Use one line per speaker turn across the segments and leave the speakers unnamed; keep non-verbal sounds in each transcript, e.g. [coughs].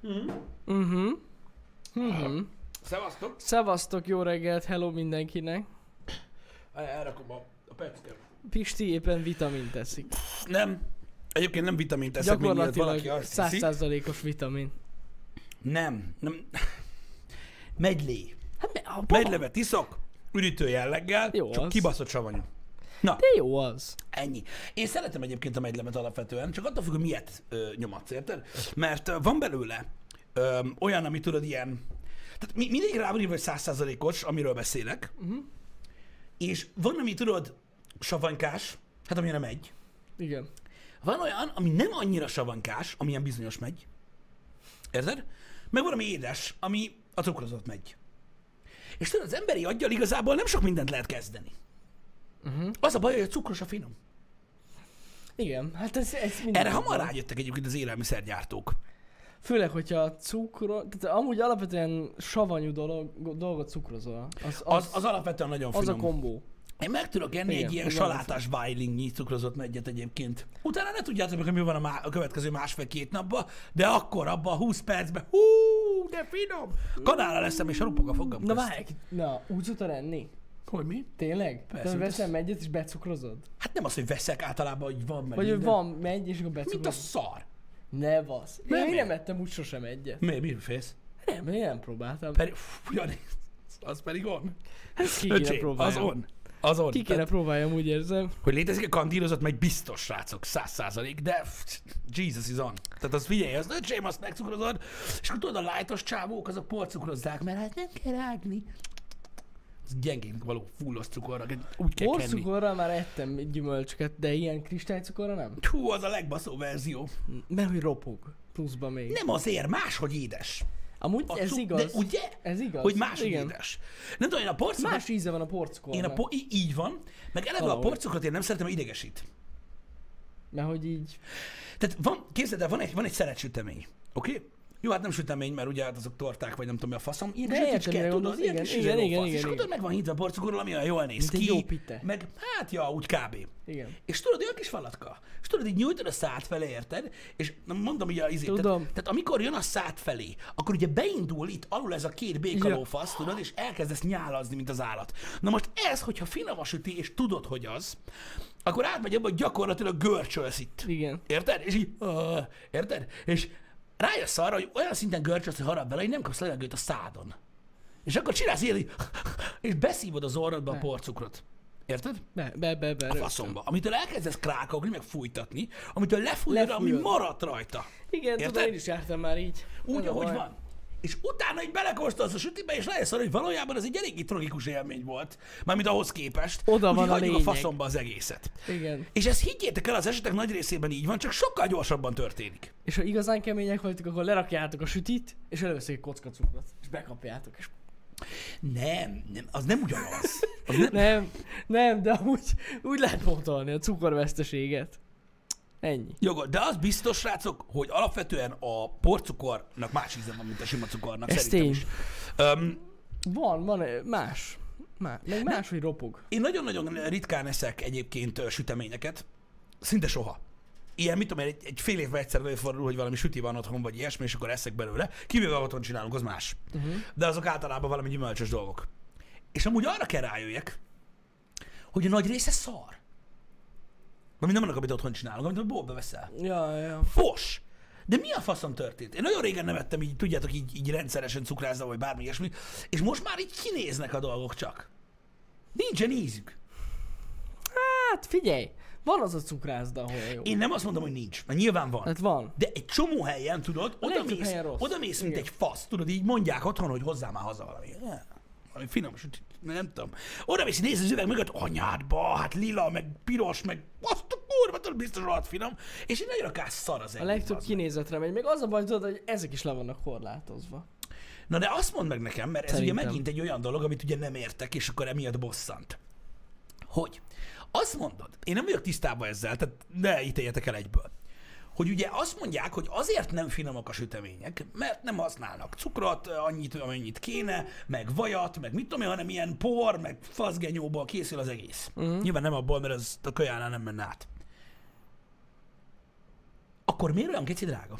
Mhm. Mhm.
Szevasztok!
Szevasztok, jó reggelt, hello mindenkinek.
Elrakom a, a peckem.
Pisti éppen vitamint teszik.
Nem. Egyébként nem vitamint eszek, még miatt valaki
Gyakorlatilag
azt hiszi.
100%-os vitamin.
Nem, nem. Megylé.
Hát me, a
Megylevet iszok, üdítő jelleggel,
Jó
csak
az.
kibaszott savanyú. Na,
De jó az.
ennyi. Én szeretem egyébként a megylemet alapvetően, csak attól függ, hogy miért ö, nyomatsz, érted? Mert ö, van belőle ö, olyan, ami tudod ilyen... Tehát mi, mindig rá van írva, hogy százszázalékos, amiről beszélek,
Uh-huh.
és van, ami tudod, savanykás, hát ami nem megy.
Igen.
Van olyan, ami nem annyira savankás, amilyen bizonyos megy. Érted? Meg van, ami édes, ami a cukrozott megy. És tudod, az emberi aggyal igazából nem sok mindent lehet kezdeni.
Uh-huh.
Az a baj, hogy a cukros a finom.
Igen, hát ez, ez minden.
Erre hamar rájöttek egyébként az élelmiszergyártók.
Főleg, hogyha a cukro... Tehát amúgy alapvetően savanyú dolog, dolgot cukrozol. Az, az,
Az, az alapvetően nagyon
az a
finom.
kombó.
Én meg tudok enni
Igen,
egy ilyen salátás vájlingnyi cukrozott megyet egyébként. Utána ne tudjátok hogy mi van a, má- a következő másfél-két napban, de akkor abban a 20 percben, hú, de finom! Kanála leszem, és ropog a fogam.
Na várj, na, úgy tudod enni?
Hogy mi?
Tényleg?
Persze,
Te veszem
ez-
egyet és becukrozod?
Hát nem az, hogy veszek általában, hogy van meg
Vagy hogy van, megy és akkor
Mint a
becukrozod?
szar.
Ne basz.
Nem,
Én
miért?
nem ettem úgy sosem egyet.
Mi, mi félsz?
Nem, én nem próbáltam.
Pedig, fú, Jani, az pedig on.
Ki
Öcsém, az on. Az on.
Ki kéne
Tehát,
próbáljam, úgy érzem.
hogy létezik egy kandírozott, megy biztos, srácok, száz százalék, de Jesus is on. Tehát az figyelj, az öcsém, azt megcukrozod, és akkor tudod, a lájtos csávók, azok porcukrozzák, mert hát nem kell rágni. Az gyengénk való fullos cukornak, úgy kell kenni.
Porcukorral már ettem gyümölcsöket, de ilyen kristálycukorra nem?
Hú, az a legbaszó verzió.
Mert hogy ropog. Pluszban még.
Nem azért, máshogy édes.
Amúgy
A
ez
cuk-
igaz.
De ugye?
Ez igaz.
Hogy máshogy
Igen.
édes. Nem tudom, én a porcukor...
Más íze van a porcukornak.
Én a po- í- így van, meg eleve a
Valahogy.
porcukrot én nem szeretem, hogy idegesít.
Mert hogy így...
Tehát van, képzeld el, van egy, van egy szeretsütemény, oké? Okay? Jó, hát nem sütemény, mert ugye hát azok torták, vagy nem tudom mi a faszom. Ilyen
De értem, mire
tudod,
gondolsz.
ilyen
Igen,
kis
igen, igen, igen,
És akkor
igen.
tudod, meg van hintve a porcukorról, ami olyan jól néz
Mint egy
ki.
jó pite.
Meg, hát ja, úgy kb.
Igen.
És tudod, olyan kis falatka. És tudod, így nyújtod a szád felé, érted? És na, mondom így a izét.
Tudom.
Tehát, tehát, amikor jön a szád felé, akkor ugye beindul itt alul ez a két békaló
Ja.
fasz, tudod, és elkezdesz nyálazni, mint az állat. Na most ez, hogyha finom a süti, és tudod, hogy az, akkor átmegy abba, hogy gyakorlatilag görcsölsz itt.
Igen.
Érted? És így, uh, érted? És rájössz arra, hogy olyan szinten görcsölsz, hogy harap vele, hogy nem kapsz levegőt a szádon. És akkor csinálsz ilyen, [laughs] és beszívod az orrodba a
Ne.
porcukrot. Érted?
Be, be, be, be.
A
rögtön.
faszomba. Amitől elkezdesz krákogni, meg fújtatni, amitől lefújod, ami maradt rajta.
Igen,
Érted?
tudom, én is jártam már így.
Úgy,
a
ahogy van. És utána egy belekóstolsz a sütibe, és rájössz arra, hogy valójában ez egy eléggé tragikus élmény volt. Mármint ahhoz képest.
Oda van a
hagyjuk a
lényeg.
faszomba az egészet.
Igen.
És ezt higgyétek el, az esetek nagy részében így van, csak sokkal gyorsabban történik.
És ha igazán kemények vagytok, akkor lerakjátok a sütit, és előveszik egy kocka cukrot, és bekapjátok. És...
Nem, nem, az nem ugyanaz. Az nem,
Nem, nem, de úgy, úgy lehet pótolni a cukorveszteséget. Ennyi.
Jogod, de az biztos, srácok, hogy alapvetően a porcukornak más íze van, mint a sima cukornak.
Ez tény.
is. Um,
Van, van más. Más. Meg más, hogy ropog.
Én nagyon-nagyon ritkán eszek egyébként süteményeket. Szinte soha. Ilyen, mit tudom, én, egy, egy fél évben egyszer előfordul, hogy valami süti van otthon, vagy ilyesmi, és akkor eszek belőle. Kivéve otthon csinálunk, az más.
Uh-huh.
De azok általában valami gyümölcsös dolgok. És amúgy arra kell rájöjjek, hogy a nagy része szar. Vagy nem annak, amit otthon csinálunk, amit a boltba veszel.
Ja, ja.
Fos! De mi a faszom történt? Én nagyon régen nem ettem így, tudjátok, így, így rendszeresen cukrázva, vagy bármi ilyesmi, és most már így kinéznek a dolgok csak. Nincsen ízük.
Hát figyelj, van az a cukrászda, ahol jó.
Én nem azt mondom, hogy nincs, mert nyilván van.
Hát van.
De egy csomó helyen, tudod, oda mész, oda mész, mint egy fasz, tudod, így mondják otthon, hogy hozzá már haza valami. Valami finom, sütit, nem tudom. Oda mész, nézd az üveg mögött, anyádba, hát lila, meg piros, meg azt a kurva, tudod, biztos rohadt finom. És így nagyon rakás szar az
A legtöbb kinézetre megy. Meg az a baj, tudod, hogy ezek is le vannak korlátozva.
Na de azt mondd meg nekem, mert ez
Szerintem.
ugye megint egy olyan dolog, amit ugye nem értek, és akkor emiatt bosszant. Hogy? Azt mondod, én nem vagyok tisztában ezzel, tehát ne ítéljetek el egyből, hogy ugye azt mondják, hogy azért nem finomak a sütemények, mert nem használnak cukrot, annyit, amennyit kéne, meg vajat, meg mit tudom én, hanem ilyen por, meg faszgenyóból készül az egész. Uh-huh. Nyilván nem abból, mert az a kajánál nem menne át. Akkor miért olyan kicsi drága?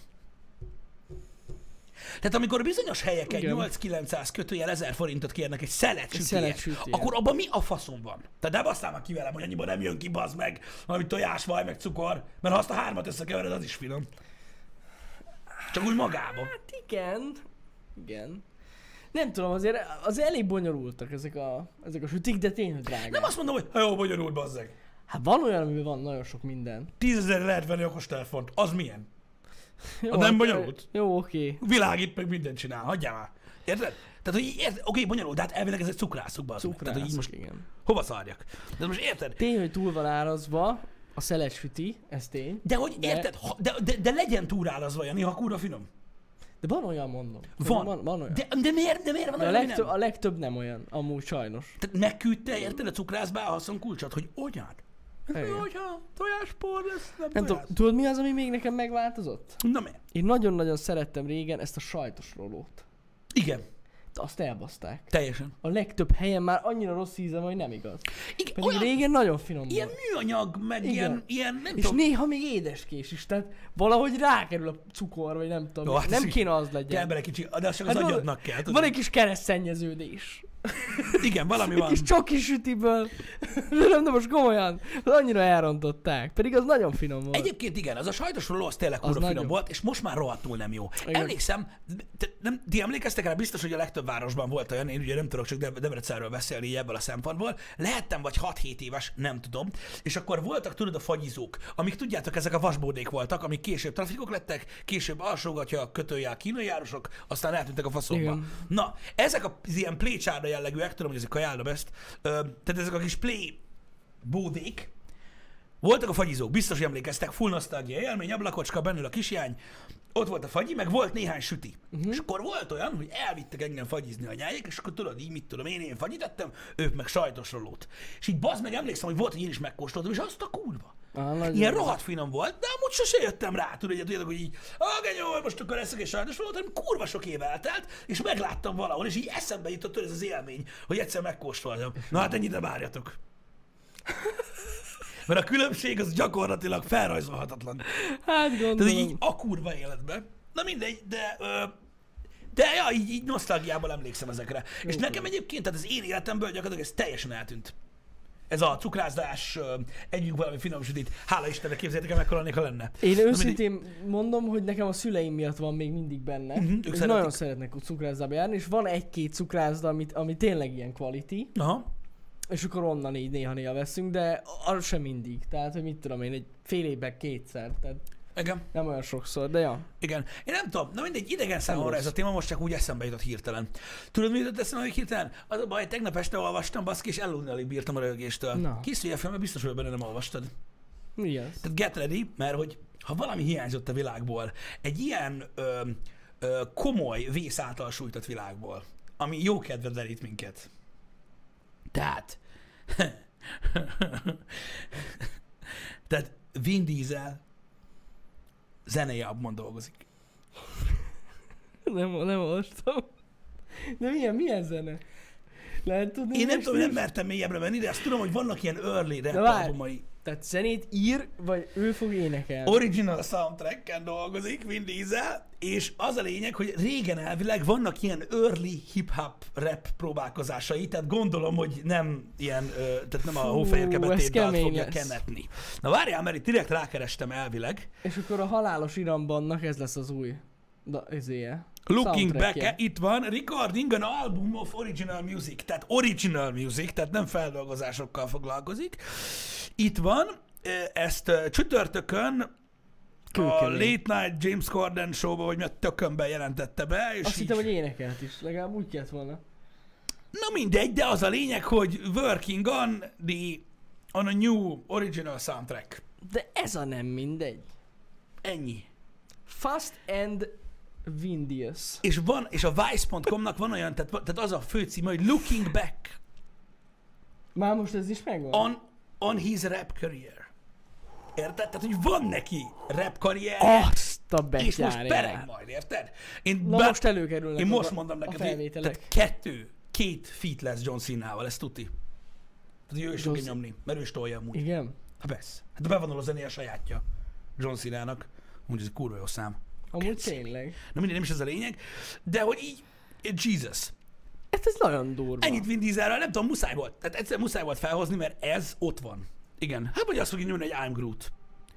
Tehát amikor bizonyos helyeken
Igen.
8-900 kötőjel 1000 forintot kérnek egy szelet
szelet
sütiért,
sütiért.
akkor abban mi a faszom van? Tehát ne basszál már ki velem, hogy annyiban nem jön ki, bazd meg, valami tojásvaj, meg cukor, mert ha azt a hármat összekevered, az is finom. Csak úgy magába.
Hát igen. Igen. Nem tudom, azért az elég bonyolultak ezek a, ezek a sütik, de tényleg drágák.
Nem azt mondom, hogy ha jó, bonyolult, bazzeg.
Hát van olyan, amiben van nagyon sok minden.
10 ezer lehet venni okostelefont. Az milyen?
Jó,
nem
hát,
bonyolult?
Jó, oké.
Világít, meg mindent csinál. Hagyjál már. Érted? Tehát, hogy érted, oké, bonyolult, de hát elvileg ezek cukrászok, bazd meg. Tehát, hogy így
Cukrászok,
most
igen.
hova szarjak? De most érted?
Tény, hogy túl van árazva a szelet süti, ez tény.
De hogy
De-
érted? Ha, de, de, de legyen túrálazva, Jani, ha kurva finom.
De van olyan, mondom.
Van.
Van, van olyan.
De, de, miért, de miért van
De a,
olyan, ami
legtöbb,
nem?
a legtöbb nem olyan, amúgy sajnos.
Tehát megküldte, érted a cukrászba a haszonkulcsot, hogy anyád.
Igen.
Hogyha tojáspor lesz, nem,
Nem
tojás.
tudod mi az, ami még nekem megváltozott?
Na miért?
Én nagyon-nagyon szerettem régen ezt a sajtos rolót.
Igen,
De azt elbaszták.
teljesen.
A legtöbb helyen már annyira rossz íze hogy nem igaz.
Igen,
Pedig
olyan,
régen nagyon finom
ilyen
volt.
műanyag, meg
Igen.
ilyen, ilyen, nem
És
tudom.
néha még édeskés is, tehát valahogy rákerül a cukor, vagy nem tudom.
Jó, hát
nem kéne az
Kell
legyen.
bele kicsi, de az csak
Hát
az agyadnak kell. tudod?
Van egy kis keresztszennyeződés.
Igen, valami van.
kis csoki sütiből. De nem, de most komolyan. Az annyira elrontották. Pedig az nagyon finom volt.
Egyébként igen, az a sajtos roló az tényleg kurva finom
nagyon.
volt, és most már rohadtul nem jó.
Igen.
Emlékszem, te, nem, ti emlékeztek rá, biztos, hogy a legtöbb városban volt olyan, én ugye nem tudok csak Deb- Debrecenről beszélni ebből a szempontból, lehettem vagy 6-7 éves, nem tudom, és akkor voltak, tudod, a fagyizók, amik tudjátok, ezek a vasbódék voltak, amik később trafikok lettek, később alsógatja, kötőjel kínai járosok, aztán eltűntek a faszomba.
Igen.
Na, ezek a, az ilyen plécsárda jellegűek, tudom, hogy ezek ajánlom ezt, ö, tehát ezek a kis play bódék, voltak a fagyizók, biztos, hogy emlékeztek, full nosztalgia élmény, ablakocska, bennül a kisjány, ott volt a fagyi, meg volt néhány süti. Uh-huh. És akkor volt olyan, hogy elvittek engem fagyizni a nyájék, és akkor tudod, így mit tudom, én, én fagyit ettem, ők meg sajtos rolót. És így bazd meg emlékszem, hogy volt, hogy én is megkóstoltam, és azt a kurva.
Nagyon
Ilyen rohadt finom volt, de amúgy sose jöttem rá, tudod, hogy- tudjátok, hogy így, ah, genyó, most akkor eszek egy sajtos rolót, hanem kurva sok év eltelt, és megláttam valahol, és így eszembe jutott ez az élmény, hogy egyszer megkóstoltam. Na hát ennyit várjatok. [laughs] Mert a különbség az gyakorlatilag felrajzolhatatlan.
Hát
Tehát
gondolom.
így a kurva életbe. Na mindegy, de... Ö, de ja, így, így nosztalgiából emlékszem ezekre. És nekem egyébként, tehát az én életemből gyakorlatilag ez teljesen eltűnt. Ez a cukrázdás, ö, együnk valami finom sütit. Hála Istennek, képzeljétek el, mekkora ha lenne.
Én
Na
őszintén mondom, hogy nekem a szüleim miatt van még mindig benne.
Mhm, ők
ők
szeretik.
nagyon szeretnek cukrászdába járni, és van egy-két cukrászda, amit, ami tényleg ilyen quality,
Aha.
és akkor onnan így néha-néha veszünk, de az sem mindig. Tehát, hogy mit tudom én, egy fél évben kétszer, tehát
Igen.
nem olyan sokszor, de ja.
Igen. Én nem tudom, na mindegy, idegen számomra ez a téma most csak úgy eszembe jutott hirtelen. Tudod, mi jutott eszembe hogy hirtelen? Az a baj, tegnap este olvastam, baszki, és eludni alig bírtam a rögéstől.
Na.
Készülj fel, mert biztos, hogy benne nem olvastad.
Mi az?
Tehát get ready, mert hogy ha valami hiányzott a világból, egy ilyen ö, ö, komoly vész által sújtott világból, ami jó kedve derít minket. Tehát, [laughs] tehát Vin Diesel zenei albumon dolgozik.
Nem, nem olvastam. De milyen, milyen zene? Lehet tudni?
Én nem tudom, nem mertem mélyebbre menni, de azt tudom, hogy vannak ilyen early rap albumai.
Tehát zenét ír, vagy ő fog énekelni?
Original soundtracken dolgozik Vin Diesel, és az a lényeg, hogy régen elvileg vannak ilyen early hip-hop rap próbálkozásai, tehát gondolom, hogy nem ilyen, tehát nem a
Fú,
hófehér
ez
betét dalt
kemény
fogja
lesz.
kenetni. Na várjál, mert itt direkt rákerestem elvileg.
És akkor a halálos irambannak ez lesz az új da, izéje.
Looking back, itt van, recording an album of original music, tehát original music, tehát nem feldolgozásokkal foglalkozik. Itt van, ezt csütörtökön a
Kőkemény.
Late Night James Corden show vagy mi a tökönben jelentette be, és
Azt
így,
hittem, hogy énekelt is. Legalább úgy kellett volna.
na mindegy, de az a lényeg, hogy working on the on a new original soundtrack.
De ez a nem mindegy.
Ennyi.
Fast and Windious.
És van, és a Vice.com-nak van olyan, tehát, tehát az a főcíme, hogy Looking Back
Már most ez is megvan?
on, on his rap career. Érted? Tehát, hogy van neki rap karrier,
Azt a
és most
betyárját.
pereg majd, érted? Én,
Na
be-
most előkerülnek
én most
a-
mondom
a
neked, hogy tehát kettő, két feat lesz John Cena-val, ez tuti. Tehát ő is fogja
John-
nyomni, mert ő is tolja amúgy.
Igen?
Hát persze. Hát bevonul a zené a sajátja John Cena-nak. Úgy ez kurva jó szám.
Amúgy tényleg.
Na mindegy, nem is ez a lényeg, de hogy így, Jesus.
Hát ez nagyon durva.
Ennyit Vin Dieselről, nem tudom, muszáj volt. Tehát egyszer muszáj volt felhozni, mert ez ott van. Igen. Hát vagy azt fogja nyomni, hogy I'm Groot.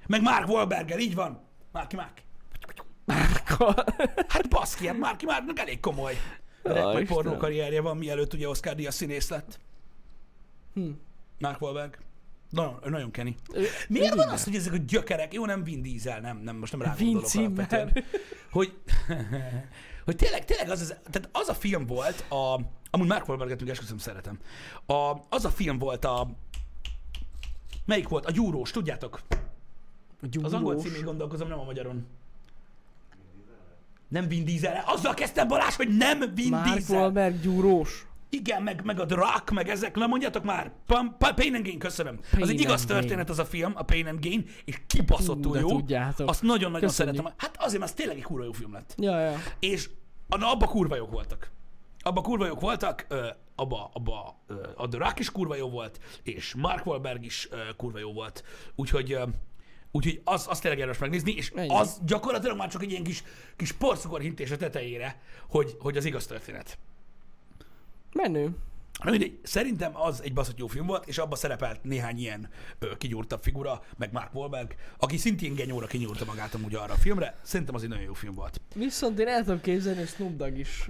Meg Mark Wahlberger, így van. Márki, Márki. Hát baszki, hát Márki Márknak elég komoly meg
Istenem.
pornó karrierje van, mielőtt ugye Oscar díjas színész lett.
Hm.
Mark Wahlberg. Nagyon, nagyon keni. Miért van az, hogy ezek a gyökerek, jó nem Vin Diesel, nem, nem most nem rá
Vin
alapvetően, hogy, [laughs] hogy tényleg, tényleg az, az, tehát az a film volt, a, amúgy Mark Wahlberget még esküszöm szeretem, a, az a film volt a, melyik volt? A gyúrós, tudjátok? Az angol
Gyúrós.
címén gondolkozom, nem a magyaron. Nem Vin Diesel, azzal kezdtem Balázs, hogy nem Vin
Mark
Diesel.
Wahlberg gyúrós.
Igen, meg, meg a The Rock, meg ezek, na mondjátok már, Pam, pa, Pain and Gain, köszönöm.
Pain
az egy igaz történet az a film, a Pain and Gain, és kibaszottul jó.
tudjátok.
Azt nagyon-nagyon
Köszönjük.
szeretem. Hát azért, az tényleg egy kurva jó film lett.
Ja, ja.
És na, abba kurva jók voltak. Abba kurva jók voltak, abba, abba a The Rock is kurva jó volt, és Mark Wahlberg is kurva jó volt. Úgyhogy, úgyhogy az, az tényleg érdemes megnézni, és
Ennyi.
az gyakorlatilag már csak egy ilyen kis, kis porcukor hintés a tetejére, hogy, hogy az igaz történet.
Menő.
Na mindegy, szerintem az egy baszott jó film volt, és abban szerepelt néhány ilyen ö, kigyúrtabb figura, meg Mark Wahlberg, aki szintén genyóra kinyúrta magát amúgy arra a filmre. Szerintem az egy nagyon jó film volt.
Viszont én el tudom képzelni, hogy Snoop Dogg is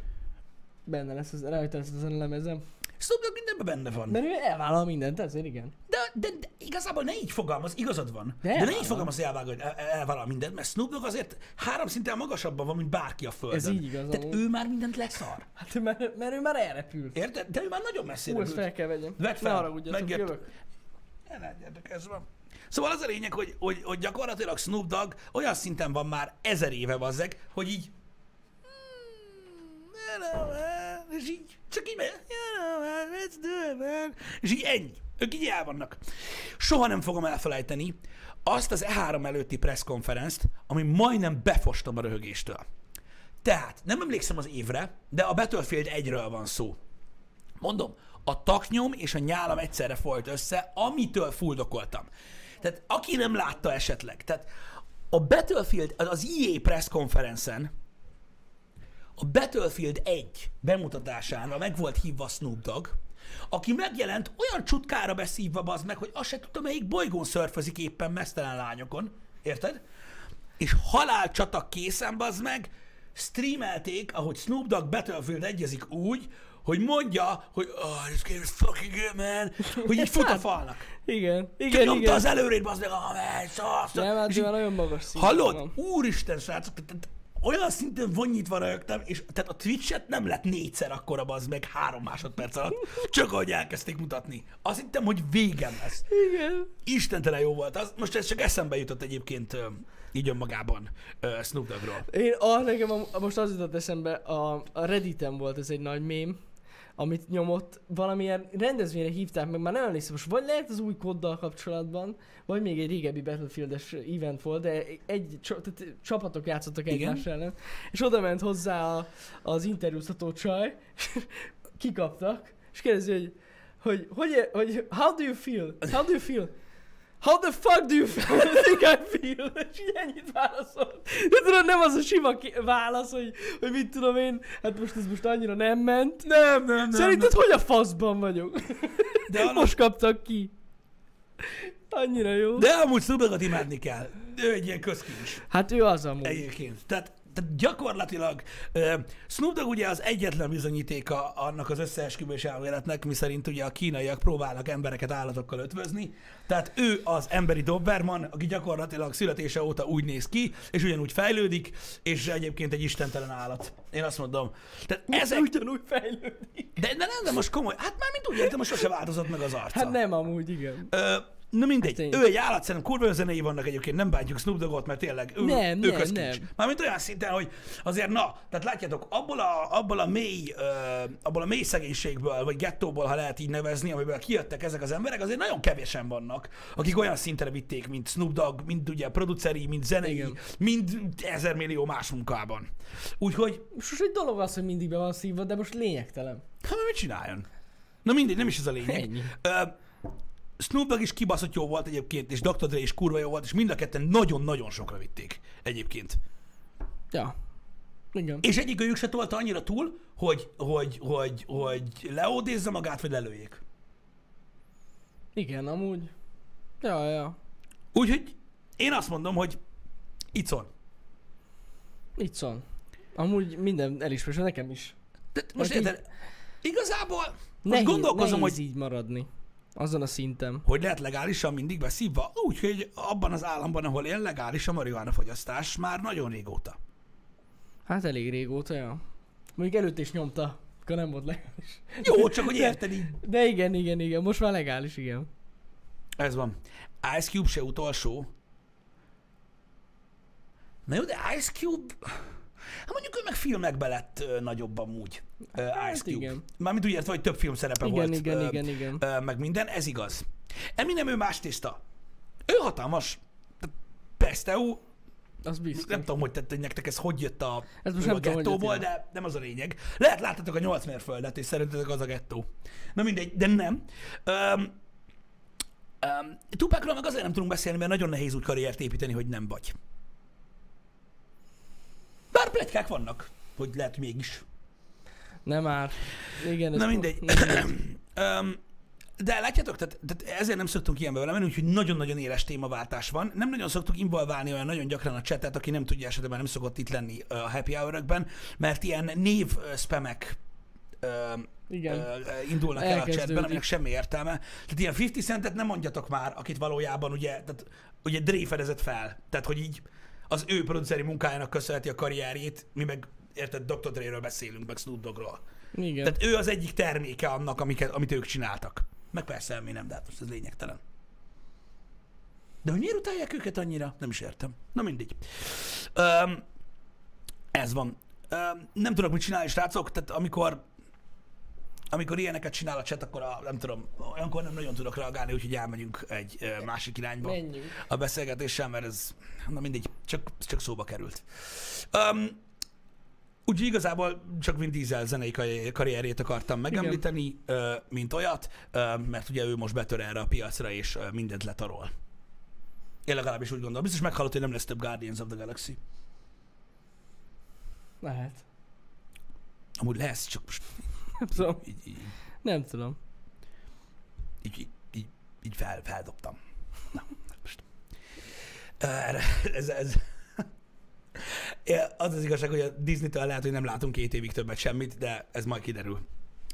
benne lesz, az, rajta lesz ezen a lemezem.
Snoop Dogg mindenben benne van.
Mert ő elvállal mindent, ezért igen.
De, de, de igazából ne így fogalmaz, igazad van.
De
De, ne
elvállal.
így fogalmaz, hogy elvágod, el, el- elvállal mindent, mert Snoop Dogg azért három szinten magasabban van, mint bárki a földön.
Ez így igaz,
Tehát ő már mindent leszar.
Hát mert, mert ő már elrepült.
Érted? De ő már nagyon messzire
Hú, ezt fel kell vegyem.
Vedd fel,
Ne haragudjatok, jövök.
Legyetek, ez van. Szóval az a lényeg, hogy, hogy, hogy gyakorlatilag Snoop Dogg olyan szinten van már ezer éve vazzeg, hogy így "Hmm, you know, man," és így, csak így you know, man, let's do it, man. És így ennyi. Ők így el vannak. Soha nem fogom elfelejteni azt az E3 előtti presszkonferenzt, ami majdnem befostam a röhögéstől. Tehát, nem emlékszem az évre, de a Battlefield 1-ről van szó. Mondom, a taknyom és a nyálam egyszerre folyt össze, amitől fuldokoltam. Tehát aki nem látta esetleg, tehát a Battlefield, az EA press conference a Battlefield 1 bemutatására meg volt hívva Snoop Dogg, aki megjelent olyan csutkára beszívva az meg, hogy azt se tudta, melyik bolygón szörfözik éppen mesztelen lányokon. Érted? És halálcsata készen bazd meg, streamelték, ahogy Snoop Dogg Battlefield egyezik úgy, hogy mondja, hogy oh, this game is fucking good, man, hogy így fut a falnak.
Igen, igen,
nyomta
igen.
az előrét, bazd meg, ah, man, szasz,
Nem, hát
és így-
nagyon magas szinten
Hallod?
van.
Úristen, srácok, olyan szinten vonnyitva rögtem, és tehát a Twitch-et nem lett négyszer akkora az meg három másodperc alatt, csak ahogy elkezdték mutatni. Azt hittem, hogy végem lesz.
Igen.
Istentelen jó volt. Az, most ez csak eszembe jutott egyébként így önmagában ö, Snoop Doggról.
Én, ah, nekem a, most az jutott eszembe, a, a Redditen volt ez egy nagy mém, amit nyomott, valamilyen rendezvényre hívták meg, már nem emlékszem, most vagy lehet az új koddal kapcsolatban, vagy még egy régebbi Battlefield-es event volt, de egy tehát csapatok játszottak egymás ellen, és oda ment hozzá a, az interjúztató csaj, kikaptak, és kérdezi, hogy hogy, hogy, hogy, how do you feel? How do you feel? How the fuck do you [laughs] think I feel? És így ennyit válaszolt. De tudod, nem az a sima ki- válasz, hogy, hogy mit tudom én, hát most ez most annyira nem ment.
Nem, nem, nem.
Szerinted hogy a faszban vagyok?
De, [laughs] alap,
Most kaptak ki. Annyira jó.
de amúgy Doggot imádni kell. Ő egy ilyen közkincs.
Hát ő az amúgy.
Egyébként. Tehát, tehát gyakorlatilag uh, Snoop Dogg ugye az egyetlen bizonyítéka annak az összeesküvés elméletnek, miszerint ugye a kínaiak próbálnak embereket állatokkal ötvözni. Tehát ő az emberi Doberman, aki gyakorlatilag születése óta úgy néz ki, és ugyanúgy fejlődik, és egyébként egy istentelen állat. Én azt mondom. Tehát
Ez
ezek...
ugyanúgy fejlődik.
De, de nem, de most komoly. Hát már mint úgy értem, most sose változott meg az arca.
Hát nem amúgy, igen.
Ö, na mindegy,
Hát
ő egy állat, szerintem kurva jó zenei vannak egyébként, nem bántjuk Snoop Doggot, mert tényleg ő,
Nem,
ő
nem,
közkincs.
nem.
Mármint olyan szinten, hogy azért na, tehát látjátok, abból a, abból a mély, ö, abból a mély szegénységből, vagy gettóból, ha lehet így nevezni, amiből kijöttek ezek az emberek, azért nagyon kevesen vannak, akik olyan szintre vitték, mint Snoop Dogg, mint ugye produceri, mint zenei,
Igen.
mint ezer millió más munkában. Úgyhogy,
Most egy dolog az, hogy mindig be van szívva, de most lényegtelen.
hát mit csináljon? Na mindegy, nem is ez a lényeg.
Ennyi.
Ö, Snoop Dogg is kibaszott jó volt egyébként, és Dr. Dre is kurva jó volt, és mind a ketten nagyon-nagyon sokra vitték egyébként.
Ja. Igen.
És egyik őjük se tolta annyira túl, hogy, hogy, hogy, hogy leódézza magát, vagy lelőjék.
Igen, amúgy. Ja, ja.
Úgyhogy én azt mondom, hogy icon.
Van. Amúgy minden elismerés, nekem is.
De most érted, igazából most
Nehéz,
gondolkozom,
nehéz
hogy
így maradni. Azon a szinten.
hogy lehet legálisan mindig beszívva? Úgy, hogy abban az államban, ahol él, legális a marihuána fogyasztás már nagyon régóta.
Hát elég régóta, ja. Mondjuk előtt is nyomta, akkor nem volt legális.
Jó, csak hogy érted így.
De igen, igen, igen, most már legális, igen.
Ez van. Ice Cube se utolsó. Na jó, de Ice Cube... Hát mondjuk ő meg filmekbe lett ö, nagyobb amúgy. Ö, Ice
Hát
Cube.
igen.
Mármint úgy értve, hogy több film szerepe
Igen,
volt.
igen,
ö,
igen, igen.
ö, meg minden, ez igaz. Eminem ő más tészta. Ő hatalmas. Pesteu,
Az biztos.
nem tudom, hogy, tehát, hogy nektek ez hogy jött a,
Ez most
a
nem tudom, hogy
gettóból, de nem az a lényeg. Lehet láttatok a nyolc mérföldet, és szerintetek az a gettó. Na mindegy, de nem. Um, um, Tupacról meg azért nem tudunk beszélni, mert nagyon nehéz úgy karriert építeni, hogy nem vagy. Bár pletykák vannak, hogy lehet mégis.
Nem már. Igen,
Na mindegy.
Nem, [clears throat]
Um, de látjátok, tehát, tehát ezért nem szoktunk ilyenbe vele menni, úgyhogy nagyon-nagyon éles témaváltás van. Nem nagyon szoktuk involválni olyan nagyon gyakran a chatet, aki nem tudja esetben nem szokott itt lenni a happy hour mert ilyen név spamek ö,
igen.
ö, ö, indulnak el a chatben, aminek semmi értelme. Tehát ilyen 50 centet nem mondjatok már, akit valójában ugye, tehát, ugye Dre fedezett fel. Tehát, hogy így az ő produceri munkájának köszönheti a karrierjét, mi meg érted, Dr. Dre-ről beszélünk, meg Snoop Dogg-ról.
igen.
Tehát ő az egyik terméke annak, amiket, amit ők csináltak. Meg persze mi nem, de hát most ez lényegtelen. De hogy miért utálják őket annyira? Nem is értem. Na mindegy. Um, ez van. Um, nem tudok mit csinálni, srácok, tehát amikor amikor ilyeneket csinál a chat, akkor a, nem tudom, olyankor nem nagyon tudok reagálni, úgyhogy elmegyünk egy ö, másik irányba
Menjünk.
a beszélgetéssel, mert ez, na mindegy, csak, csak szóba került. Um, úgyhogy igazából csak Vin Diesel zenei karri- karrierjét akartam megemlíteni, ö, mint olyat, mert ugye ő most betör erre a piacra, és mindent letarol. Én legalábbis úgy gondolom. Biztos meghallott, hogy nem lesz több Guardians of the Galaxy.
Lehet.
Amúgy lesz, csak most
Nem tudom.
így, így,
Nem tudom.
így, így, így, így fel, feldobtam. Na, most. Ez, ez, az az igazság, hogy a Disney-től lehet, hogy nem látunk két évig többet semmit, de ez majd kiderül.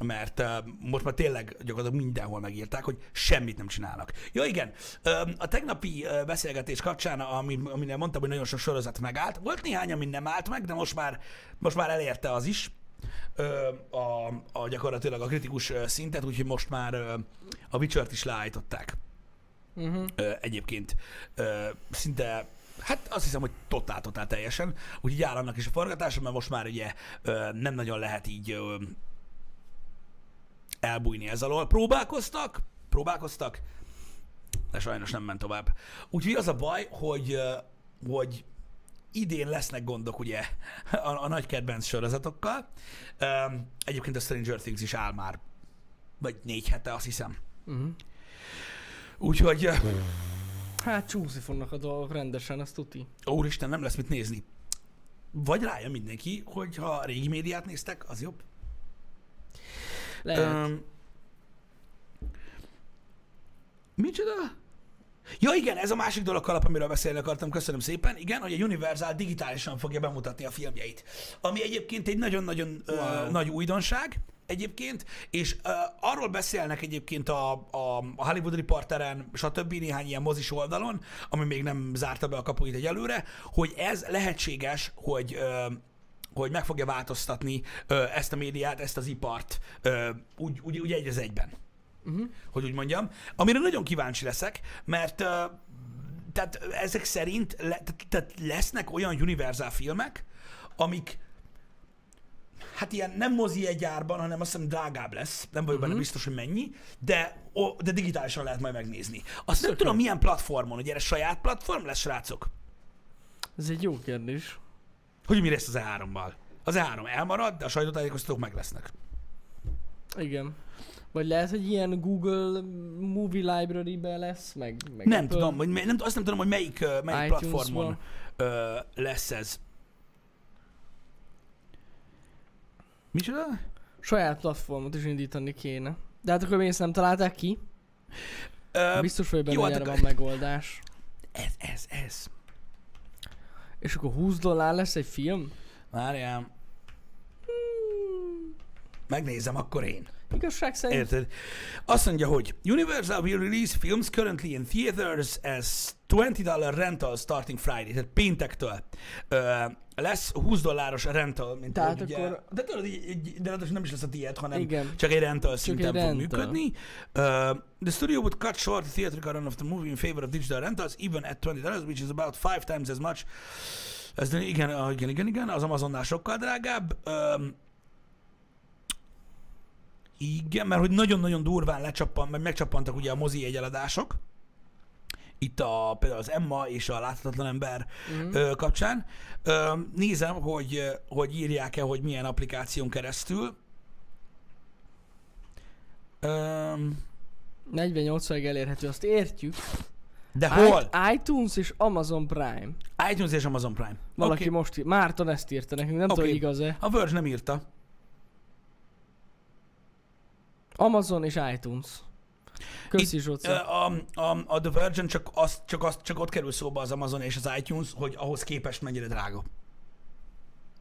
Mert uh, most már tényleg gyakorlatilag mindenhol megírták, hogy semmit nem csinálnak. Ja igen, a tegnapi beszélgetés kapcsán, ami, aminél mondtam, hogy nagyon sok sorozat megállt, volt néhány, ami nem állt meg, de most már, most már elérte az is a, a gyakorlatilag a kritikus szintet, úgyhogy most már a Witcher-t is leállították
Uh-huh.
egyébként. Szinte, hát azt hiszem, hogy totál-totál teljesen. Úgyhogy áll annak is a forgatása, mert most már ugye nem nagyon lehet így elbújni ez alól. Próbálkoztak, próbálkoztak, de sajnos nem ment tovább. Úgyhogy az a baj, hogy, hogy idén lesznek gondok ugye a, a nagy kedvenc sorozatokkal. Um, egyébként a Stranger Things is áll már, vagy négy hete, azt hiszem.
Uh-huh.
Úgyhogy,
Hát csúszni fognak a dolgok rendesen, azt tuti.
úristen, nem lesz mit nézni. Vagy rájön mindenki, hogy ha régi médiát néztek, az jobb.
Lehet.
Um, micsoda? Ja igen, ez a másik dolog kalap, amiről beszélni akartam, köszönöm szépen. Igen, hogy a Universal digitálisan fogja bemutatni a filmjeit. Ami egyébként egy nagyon-nagyon wow.
Wow.
nagy újdonság egyébként, és uh, arról beszélnek egyébként a, a, a Hollywood Reporteren, stb. néhány ilyen mozis oldalon, ami még nem zárta be a kapuit egyelőre, hogy ez lehetséges, hogy uh, hogy meg fogja változtatni ö, ezt a médiát, ezt az ipart ö, úgy, úgy, úgy egy az egyben.
Uh-huh.
Hogy úgy mondjam. Amire nagyon kíváncsi leszek, mert ö, tehát ezek szerint le, tehát, lesznek olyan univerzál filmek, amik hát ilyen nem mozi egy árban, hanem azt hiszem drágább lesz, nem vagyok benne
Mhm.
biztos, hogy mennyi, de, ó, de digitálisan lehet majd megnézni. Azt nem tudom, milyen platformon, hogy erre saját platform lesz, srácok?
Ez egy jó kérdés.
Hogy mi lesz az E3-mal? Az E3 elmarad, de a sajtótájékoztatók meg lesznek.
Igen. Vagy lehet, hogy ilyen Google Movie Library-be lesz, meg, meg
Nem
Apple.
tudom, hogy, nem, azt nem tudom, hogy melyik, melyik platformon ö, lesz ez. Micsoda?
Saját platformot is indítani kéne. De hát akkor még ezt nem találták ki?
Ö,
Biztos vagy benne,
jó,
hogy
hát
van megoldás.
ez, ez, ez.
És akkor 20 dollár lesz egy film?
Várjál.
Hmm,
Megnézem akkor én.
Igazság szerint
Érted? Azt mondja, hogy Universal will release films currently in theaters as $20 rental starting Friday, tehát péntektől. Ö, lesz 20 dolláros rental, mint
Tehát
ugye,
akkor-
de tudod, így, de ráadásul nem is lesz a tiéd, hanem
Igen.
csak egy rental szinten
egy
fog
rental.
működni. Uh, the studio would cut short the theatrical run of the movie in favor of digital rentals, even at $20, which is about five times as much. Ez, igen, ah, igen, igen, igen, az Amazonnál sokkal drágább. Um, igen, mert hogy nagyon-nagyon durván lecsappan, meg megcsappantak ugye a mozi egyeladások. Itt a, például az Emma és a Láthatatlan Ember
Mhm.
ö, kapcsán. Ö, nézem, hogy, hogy írják-e, hogy milyen applikáción keresztül. Ö,
48 ig elérhető, azt értjük.
de hol?
ITunes és Amazon Prime.
iTunes és Amazon Prime.
Valaki
Oké.
most ír. Márton ezt írta nekünk, nem
Oké.
tudom, igaz-e.
A Verge nem írta.
Amazon és iTunes. Köszi.
Ö, A, a, a The Virgin csak, azt, csak, azt, csak ott kerül szóba az Amazon és az iTunes, hogy ahhoz képest mennyire drága.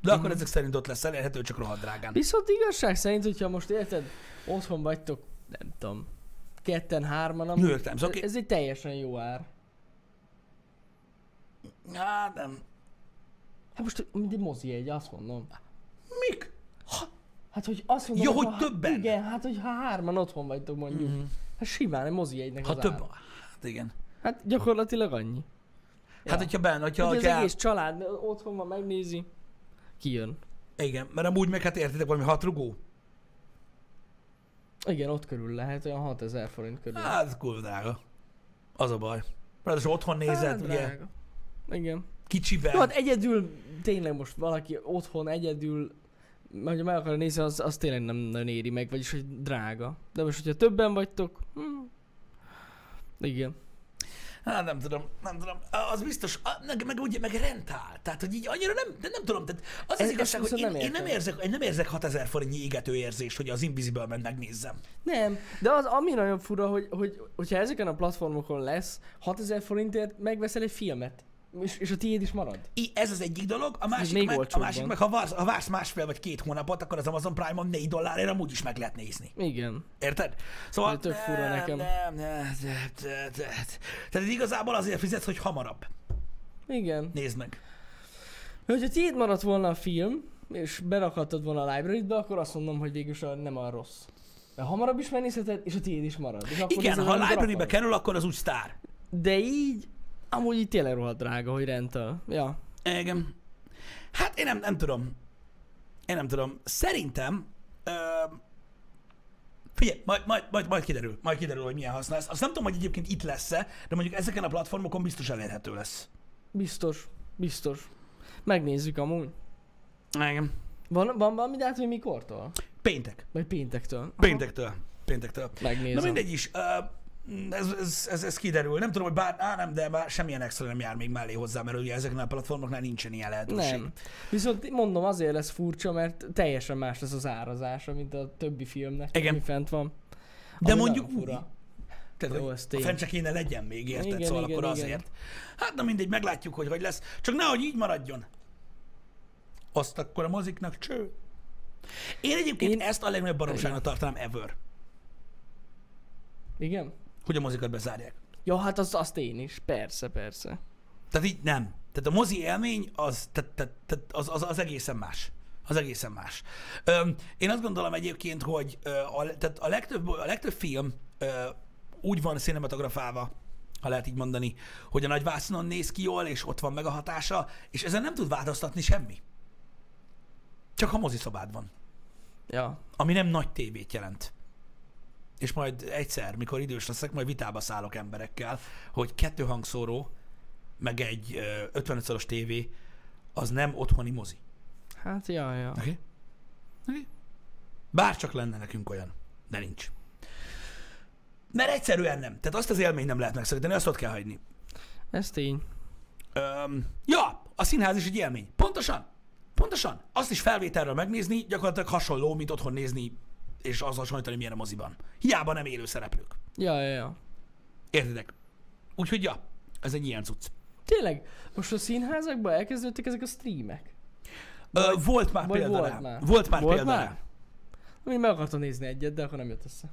De akkor
Mhm.
ezek szerint ott lesz elérhető, csak rohadt drágán.
Viszont igazság szerint, hogyha most érted, otthon vagytok, nem tudom, ketten, hárman, amúgy,
New Times, oké.
ez egy teljesen jó ár.
Hát nem.
Hát most, mint egy mozi egy, azt mondom. Hát, hogy azt mondom,
Ja,
hogy
hogy
ha,
többen.
Igen, hát, hogy ha hárman otthon vagytok mondjuk.
Mhm.
Hát simán egy mozi egynek
ha
az
több... Hát igen.
Hát gyakorlatilag annyi.
Hát, hogyha benne, hogyha,
Hogy az egész család otthon van, megnézi, kijön.
Igen, mert amúgy meg hát értitek valami hat rugó.
Igen, ott körül lehet, olyan 6000 forint körül.
Hát, kurva drága. Az a baj. Ráadásul otthon nézed,
Hát,
ugye,
drága. Igen.
kicsivel.
Jó, hát egyedül, tényleg most valaki otthon egyedül, hogyha meg akarja nézni, az, az tényleg nem nagyon éri meg, vagyis hogy drága. De most, hogyha többen vagytok, hm, igen.
Hát nem tudom, nem tudom. Az biztos, meg, meg ugye, meg rentál. Tehát, hogy így annyira nem, de nem tudom. Tehát az az igazság, hogy én,
nem
én, nem érzek, én nem érzek 6000 forintnyi égető érzést, hogy az Invisible Man megnézzem.
Nem, de az ami nagyon fura, hogy, hogy hogyha ezeken a platformokon lesz, 6000 forintért megveszel egy filmet, és, és a tiéd is marad.
I, ez az egyik dolog, a másik,
még
meg, a másik meg, ha vársz, ha vársz másfél vagy két hónapot, akkor az Amazon Prime-on 4 dollárért amúgy is meg lehet nézni.
Igen.
Érted? Szóval
Ez tök fura nekem.
Nem, nem, nem, nem. Tehát igazából azért fizetsz, hogy hamarabb.
Igen.
Nézd meg.
Hogyha tiéd maradt volna a film, és berakhattad volna a library-be, akkor azt mondom, hogy végül is a- nem a rossz. Mert hamarabb is megnézheted, és a tiéd is marad. És akkor
Igen, ha a library-be kerül, akkor az úgy sztár.
De így, amúgy így tényleg rohadt drága, hogy rental. Ja.
Igen. Hát én nem, nem tudom. Én nem tudom. Szerintem... Ö, figyelj, majd, majd, majd, majd kiderül. Majd kiderül, hogy milyen haszna lesz. Azt nem tudom, hogy egyébként itt lesz-e, de mondjuk ezeken a platformokon biztos elérhető lesz.
Biztos. Biztos. Megnézzük amúgy.
Igen.
Van, van valami dátum, hogy mikortól?
Péntek.
Vagy péntektől? Aha.
Péntektől. Péntektől.
Megnézem.
Na mindegy is. Ö, ez, ez, ez, ez, kiderül. Nem tudom, hogy bár, á, nem, de már semmilyen extra nem jár még mellé hozzá, mert ugye ezeken a platformoknál nincsen ilyen lehetőség.
Nem. Viszont mondom, azért lesz furcsa, mert teljesen más lesz az árazása, mint a többi filmnek,
Igen.
ami fent van.
De
Ami
mondjuk
fura.
Tehát,
Jó,
hogy a fent csak kéne legyen még, érted?
Igen,
szóval
igen,
akkor
igen.
azért. Hát na mindegy, meglátjuk, hogy hogy lesz. Csak nehogy így maradjon. Azt akkor a moziknak cső. Én egyébként Én...
Én-
ezt a legnagyobb baromságnak tartanám ever,
Igen?
Hogy a mozikat bezárják.
Ja, hát az, azt én is. Persze, persze.
Tehát így nem. Tehát a mozi élmény az, tehát, tehát, tehát az, az, az egészen más. Az egészen más. Öm, én azt gondolom egyébként, hogy ö, a, tehát a, legtöbb, a legtöbb film ö, úgy van cinematografálva, ha lehet így mondani, hogy a nagy vásznon néz ki jól, és ott van meg a hatása, és ezen nem tud változtatni semmi. Csak ha moziszobád van,
Ja.
ami nem nagy tévét jelent. És majd egyszer, mikor idős leszek, majd vitába szállok emberekkel, hogy kettő hangszóró, meg egy ö, 55-szoros tévé, az nem otthoni mozi.
Hát, ja, ja.
Oké? Okay? Okay? Bár csak lenne nekünk olyan, de nincs. Mert egyszerűen nem. Tehát azt az élményt nem lehet megszakítani, azt ott kell hagyni.
Ez tény.
Öm, ja, a színház is egy élmény. Pontosan. Pontosan. Azt is felvételről megnézni gyakorlatilag hasonló, mint otthon nézni, és az hasonlítani, milyen a moziban. Hiába nem élő szereplők.
Ja, ja, ja.
Értitek? Úgyhogy ja, ez egy ilyen cucc.
Tényleg, most a színházakban elkezdődtek ezek a streamek.
Ö, volt már
vagy
példa
volt
rá.
már?
Volt már
Volt
példa
már?
rá.
Én meg akartam nézni egyet, de akkor nem jött össze.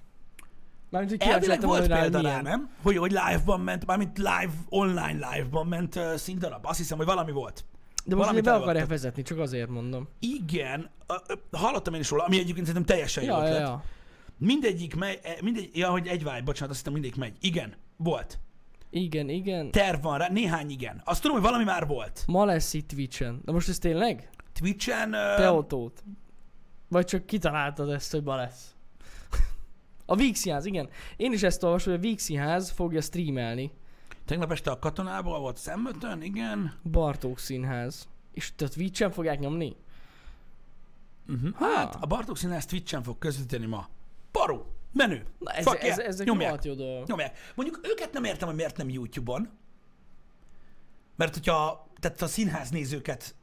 Mármint, hogy
Elvileg volt
hogy
példa rá, nem? Hogy, hogy live-ban ment, mármint live, online live-ban ment uh, színdarab. Azt hiszem, hogy valami volt.
De most ugye be akarják vezetni, csak azért mondom.
Igen, hallottam én is róla, ami egyébként szerintem teljesen jó
Ja, ja,
ötlet.
ja.
Mindegyik megy, eh, mindegy, ja, hogy egy vágy, bocsánat, azt hittem mindegyik megy. Igen, volt.
Igen, igen.
Terv van rá, néhány igen. Azt tudom, hogy valami már volt.
Ma lesz itt Twitch-en. De most ez tényleg?
Twitch-en...
Te
Uh,
autót. Vagy csak kitaláltad ezt, hogy ma lesz. [laughs] A Víg Színház, igen. Én is ezt olvasom, hogy a Víg Színház fogja streamelni.
Tegnap este a katonában volt Szembötön, igen.
Bartók Színház. És te Twitch-en fogják nyomni?
Uh-huh. Hát, a Bartók Színház Twitch-en fog közvetíteni ma. Paró, menő.
Na ez,
Fuck
ez,
yeah.
ezek
Nyomják.
jó dolgok.
Nyomják. Mondjuk őket nem értem, hogy miért nem YouTube-on. Mert hogyha tehát a színház nézőket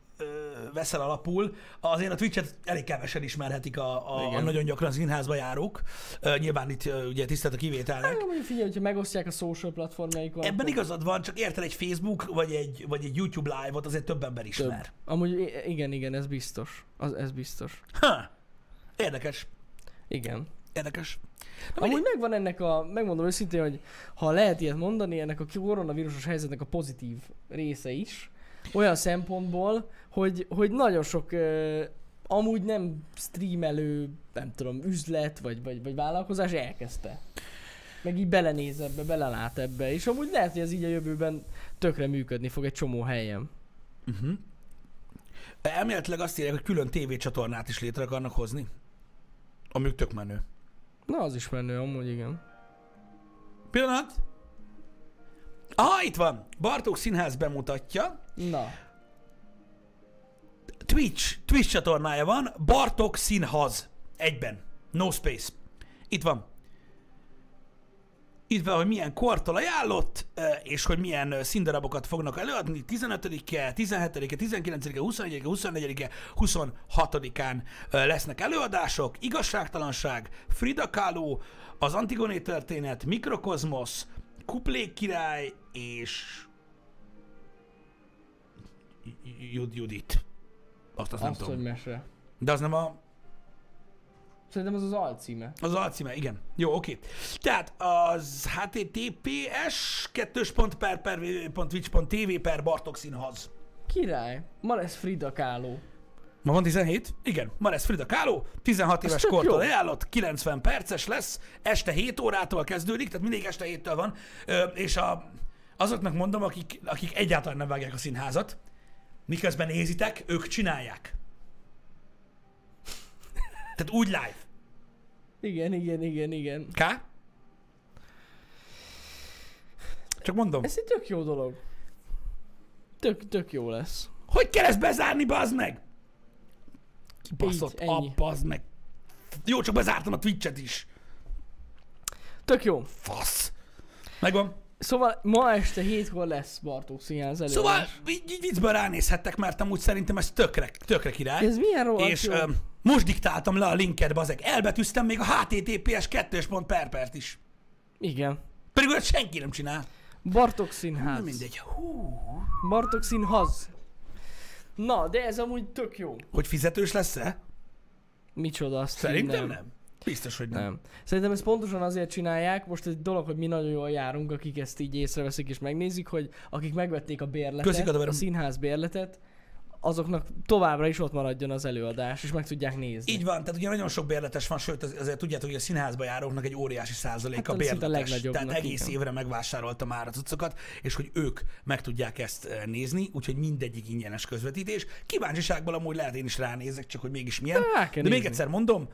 veszel alapul, azért a Twitch-et elég kevesen ismerhetik a, a, a nagyon gyakran színházba járók. Ö, nyilván itt ugye tisztelt a kivételnek.
Hát, mondjuk figyelj, hogyha megosztják a social platformjaikon.
Ebben
akkor
igazad van, csak érted egy Facebook vagy egy, vagy egy YouTube live-ot azért több ember
több.
ismer.
Amúgy i- igen, igen, ez biztos. Az, ez biztos.
Ha. Érdekes.
Igen.
Érdekes. Na,
Amúgy
mindegy.
megvan ennek a, megmondom őszintén, hogy ha lehet ilyet mondani, ennek a koronavírusos helyzetnek a pozitív része is. Olyan szempontból, hogy, hogy nagyon sok uh, amúgy nem streamelő, nem tudom, üzlet vagy, vagy, vagy vállalkozás elkezdte. Meg így belenéz ebbe, belelát ebbe, és amúgy lehet, hogy ez így a jövőben tökre működni fog egy csomó helyen.
Uh-huh. Elméletileg azt írják, hogy külön tévécsatornát is létre akarnak hozni. Amik tök menő.
Na, az is menő, amúgy igen.
Pillanat. Aha, itt van. Bartók Színház bemutatja.
Na,
Twitch, Twitch csatornája van. Bartók Színhaz. Egyben. No space. Itt van. Itt van, hogy milyen kortól ajánlott, és hogy milyen színdarabokat fognak előadni. 15-e, 17-e, 19-e, 21-e, 24-e, 26-án eh, lesznek előadások. Igazságtalanság, Frida Kahlo, az Antigoné történet, Mikrokozmosz, Kuplék király és Jud Judit. Azt, azt nem
azt, hogy mese.
De az nem a
Szerintem az az alcíme.
az alcíme, igen. Jó, oké. Tehát az https 2.per.twitch.tv per Bartok Színhaz.
Király. Ma lesz Frida Kahlo.
Ma van 17? Igen, ma lesz Frida Kahlo, 16
Az
éves kortól ajánlott, 90 perces lesz, este 7 órától kezdődik, tehát mindig este 7-től van, Ö, és a, azoknak mondom, akik, akik egyáltalán nem vágják a színházat, miközben nézitek, ők csinálják. Tehát úgy live.
Igen, igen, igen, igen.
K? Csak mondom.
Ez egy tök jó dolog. Tök, tök jó lesz.
Hogy kell ezt bezárni, bazd meg? Kibaszott app, bazd meg. Jó, csak bezártam a Twitch-et is.
Tök jó.
Fasz. Megvan.
Szóval ma este hétkor lesz Bartók Színház előadás.
Szóval így, így viccből ránézhettek, mert amúgy szerintem ez tökre, tökre király.
Ez milyen rohadt
és
jó.
most diktáltam le a linket, bazeg. Elbetűztem még a https 2 perpert is.
Igen.
Pedig olyat senki nem csinál.
Bartók Színház.
Na mindegy. Hú.
Bartók Színház. Na, de ez amúgy tök jó.
Hogy fizetős lesz-e?
Micsoda, azt
Szerintem nem. Biztos, hogy nem.
Nem. Szerintem ezt pontosan azért csinálják, most egy dolog, hogy mi nagyon jól járunk, akik ezt így észreveszik és megnézik, hogy akik megvették a bérletet,
Köszi, Kadaverom.
a színház bérletet, azoknak továbbra is ott maradjon az előadás, és meg tudják nézni.
Így van, tehát ugye nagyon sok bérletes van, sőt az- azért tudjátok, hogy a színházba járóknak egy óriási százaléka
Hát, a
bérletes.
legnagyobbnak,
Tehát egész
igen.
évre megvásárolta már a cuccokat, és hogy ők meg tudják ezt eh, nézni, úgyhogy mindegyik ingyenes közvetítés. Kíváncsiságból amúgy lehet én is ránézek, csak hogy mégis milyen.
Kell
De még egyszer mondom,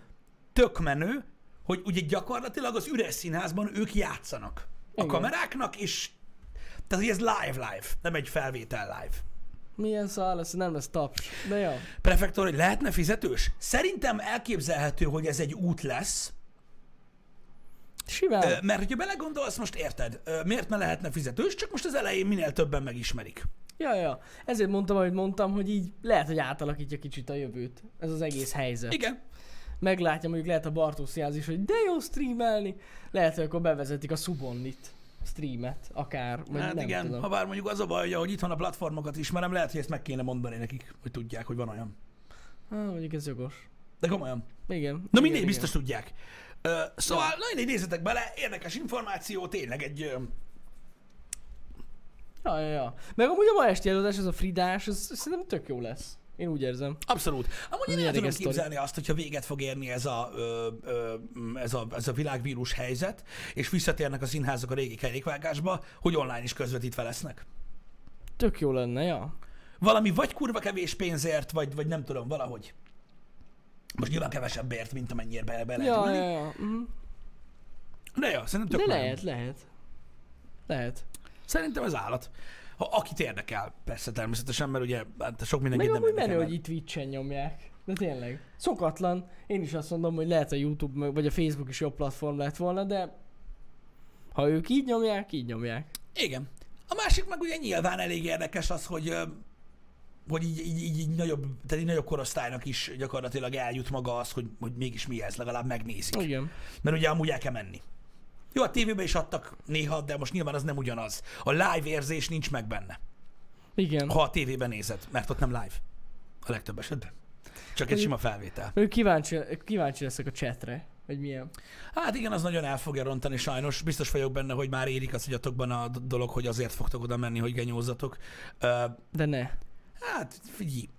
tök menő, hogy ugye gyakorlatilag az üres színházban ők játszanak. A
Igen.
kameráknak, és tehát, hogy ez live-live, nem egy felvétel live.
Milyen szar lesz, nem lesz taps. De jó.
Prefektor, hogy lehetne fizetős? Szerintem elképzelhető, hogy ez egy út lesz,
Simán.
Ö, mert hogyha belegondolsz, most érted, ö, miért ne lehetne fizetős, csak most az elején minél többen megismerik.
Ja, ja. Ezért mondtam, ahogy mondtam, hogy így lehet, hogy átalakítja kicsit a jövőt. Ez az egész helyzet.
Igen.
Meglátja, mondjuk lehet a Bartósziáz is, hogy de jó streamelni. Lehet, hogy akkor bevezetik a Subonnit streamet, akár. Vagy
Hát
nem
igen,
tudom.
ha bár mondjuk az a baj, hogy itt van a platformokat ismerem, lehet, hogy ezt meg kéne mondani nekik, hogy tudják, hogy van olyan.
Ah, mondjuk ez jogos.
De komolyan.
Igen.
Na
igen,
mindegy,
igen.
biztos tudják. Ö, szóval, na mindegy, nézzetek bele, érdekes információ, tényleg egy... Ö,
Ja, ja, ja. Meg amúgy a ma esti előadás, ez a Fridás, ez, ez szerintem tök jó lesz. Én úgy érzem.
abszolút. Amúgy én el tudom
sztori.
képzelni azt, hogyha véget fog érni ez a, ö, ö, ez, a, ez a világvírus helyzet, és visszatérnek a színházak a régi kerékvágásba, hogy online is közvetítve lesznek.
Tök jó lenne, ja.
Valami vagy kurva kevés pénzért, vagy, vagy nem tudom, valahogy. Most nyilván kevesebbért, mint amennyire bele, bele lehet
Ja,
ülni.
ja, ja. Mhm.
De jó, szerintem
De
tök olyan.
lehet, lehet. Lehet.
Szerintem ez állat. Ha akit érdekel, persze természetesen, mert ugye hát sok
Meg
mindenkit nem
amúgy
érdekel.
menő,
meg.
hogy itt Twitch-en nyomják. De tényleg. Szokatlan. Én is azt mondom, hogy lehet a YouTube meg- vagy a Facebook is jobb platform lett volna, de ha ők így nyomják, így nyomják.
Igen. A másik meg ugye nyilván elég érdekes az, hogy hogy így, így, így, így nagyobb, tehát így nagyobb korosztálynak is gyakorlatilag eljut maga az, hogy, hogy mégis mi ez, legalább megnézik.
Igen.
Mert ugye amúgy el kell menni. Jó, a tévében is adtak néha, de most nyilván az nem ugyanaz. A live érzés nincs meg benne,
Igen.
ha a tévében nézed, mert ott nem live. A legtöbb esetben. Csak egy sima felvétel.
Ő kíváncsi, kíváncsi leszek a chatre, hogy milyen.
Hát igen, az nagyon el fogja rontani sajnos. Biztos vagyok benne, hogy már érik az agyatokban a dolog, hogy azért fogtok oda menni, hogy genyózzatok. Ö,
De ne.
hát figyelj,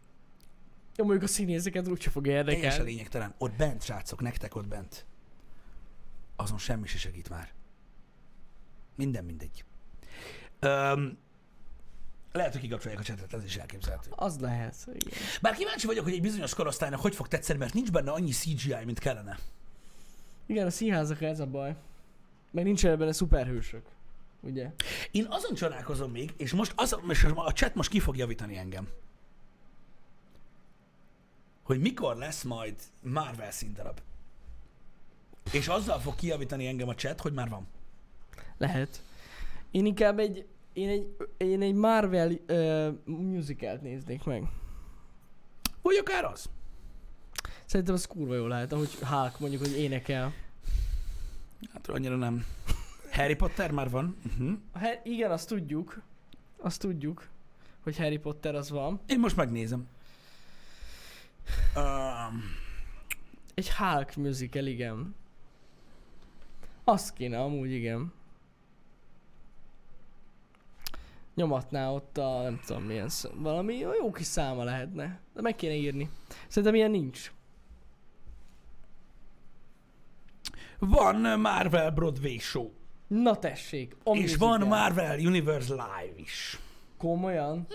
Jó, mondjuk a színészeket úgyse fog
teljesen
érdekelni.
lényegtelen. Ott bent, srácok, nektek ott bent. Azon semmi se segít már. Minden mindegy. Öm, lehet, hogy kikapcsolják a csetet, ez is elképzelhető.
Az lehet, igen.
Bár kíváncsi vagyok, hogy egy bizonyos korosztálynak hogy fog tetszeni, mert nincs benne annyi CGI, mint kellene.
Igen, a színházak ez a baj. Meg nincsenek benne szuperhősök. Ugye?
Én azon csodálkozom még, és most az, és a chat most ki fog javítani engem. Hogy mikor lesz majd Marvel színdarab. És azzal fog kijavítani engem a chat, hogy már van.
Lehet. Én inkább egy, én egy, én egy Marvel uh, musicalt néznék meg.
Vagy akár az.
Szerintem az kurva jó lehet, ahogy Hulk mondjuk, hogy énekel.
Hát annyira nem. Harry Potter már van. Uh-huh.
Ha, igen, azt tudjuk. Azt tudjuk, hogy Harry Potter az van.
Én most megnézem. Um,
Egy Hulk musical, igen. Azt kéne amúgy, igen. Nyomatná ott a, nem tudom milyen, sz- valami jó kis száma lehetne. De meg kéne írni. Szerintem ilyen nincs.
van Marvel Broadway show.
Na tessék, a
és van Marvel Universe Live is.
Komolyan?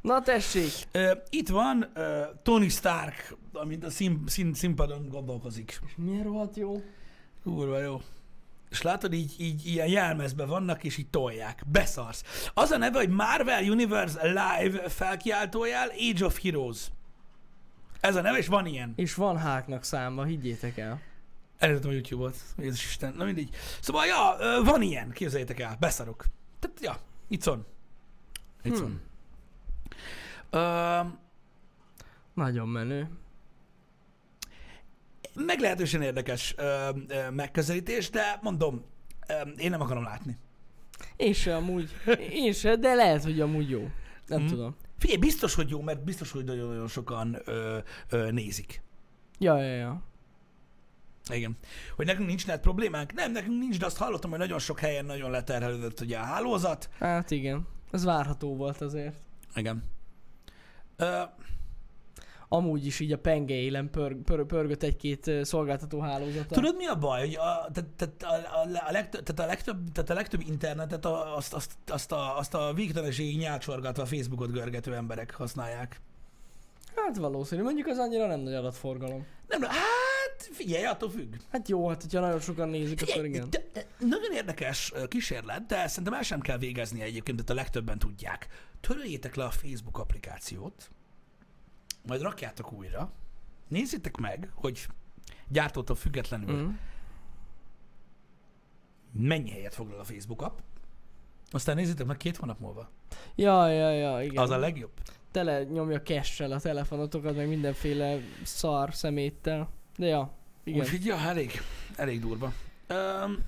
Na tessék,
Uh, itt van uh, Tony Stark, amint a szín, szín, színpadon gondolkozik.
és milyen rohadt jó.
Kurva jó. És látod, így, így ilyen jelmezben vannak, és így tolják. Beszarsz. Az a neve, hogy Marvel Universe Live felkiáltójál Age of Heroes. Ez a neve, és van ilyen.
És van Hulknak száma, higgyétek el.
Előttem a YouTube-ot. Jézus Isten. Na mindegy. Szóval, ja, van ilyen. Képzeljétek el. Beszarok. Tehát, ja, itt van. Itt
Hmm.
van. Ö,
Nagyon menő.
Meglehetősen érdekes ö, ö, megközelítés, de mondom, ö, én nem akarom látni.
Én se amúgy. Én se, de lehet, hogy amúgy jó. Nem
Mhm.
tudom.
Figyelj, biztos, hogy jó, mert biztos, hogy nagyon-nagyon sokan ö, ö, nézik.
Ja, ja, ja.
Igen. Hogy nekünk nincs net problémánk? Nem, nekünk nincs, de azt hallottam, hogy nagyon sok helyen nagyon leterhelődött ugye a hálózat.
Hát igen. Ez várható volt azért.
Igen. Ö,
Amúgy is így a penge élen pör, pör, pörgött egy-két szolgáltató hálózata.
Tudod mi a baj? Hogy a, tehát, tehát a, a, legtöbb, tehát a, legtöbb, tehát a legtöbb internetet a, azt, azt, azt, a, azt a végtelenségig nyálcsorgatva a Facebookot görgető emberek használják.
Hát valószínű. Mondjuk az annyira nem nagy adatforgalom.
Nem, hát figyelj, attól függ.
Hát jó, hát hogyha nagyon sokan nézik, akkor
Figyelj,
igen.
de, de, nagyon érdekes kísérlet, de szerintem el sem kell végezni egyébként, tehát a legtöbben tudják. Töröljétek le a Facebook applikációt, majd rakjátok újra, nézzétek meg, hogy gyártótól függetlenül
Mm.
mennyi helyet foglal a Facebook app, Aztán nézzétek meg két hónap múlva.
Ja, ja, ja, igen.
Az a legjobb.
Tele nyomja cash a telefonotokat, meg mindenféle szar szeméttel. De ja, igen.
Úgyhogy ja, elég, elég durva. Um,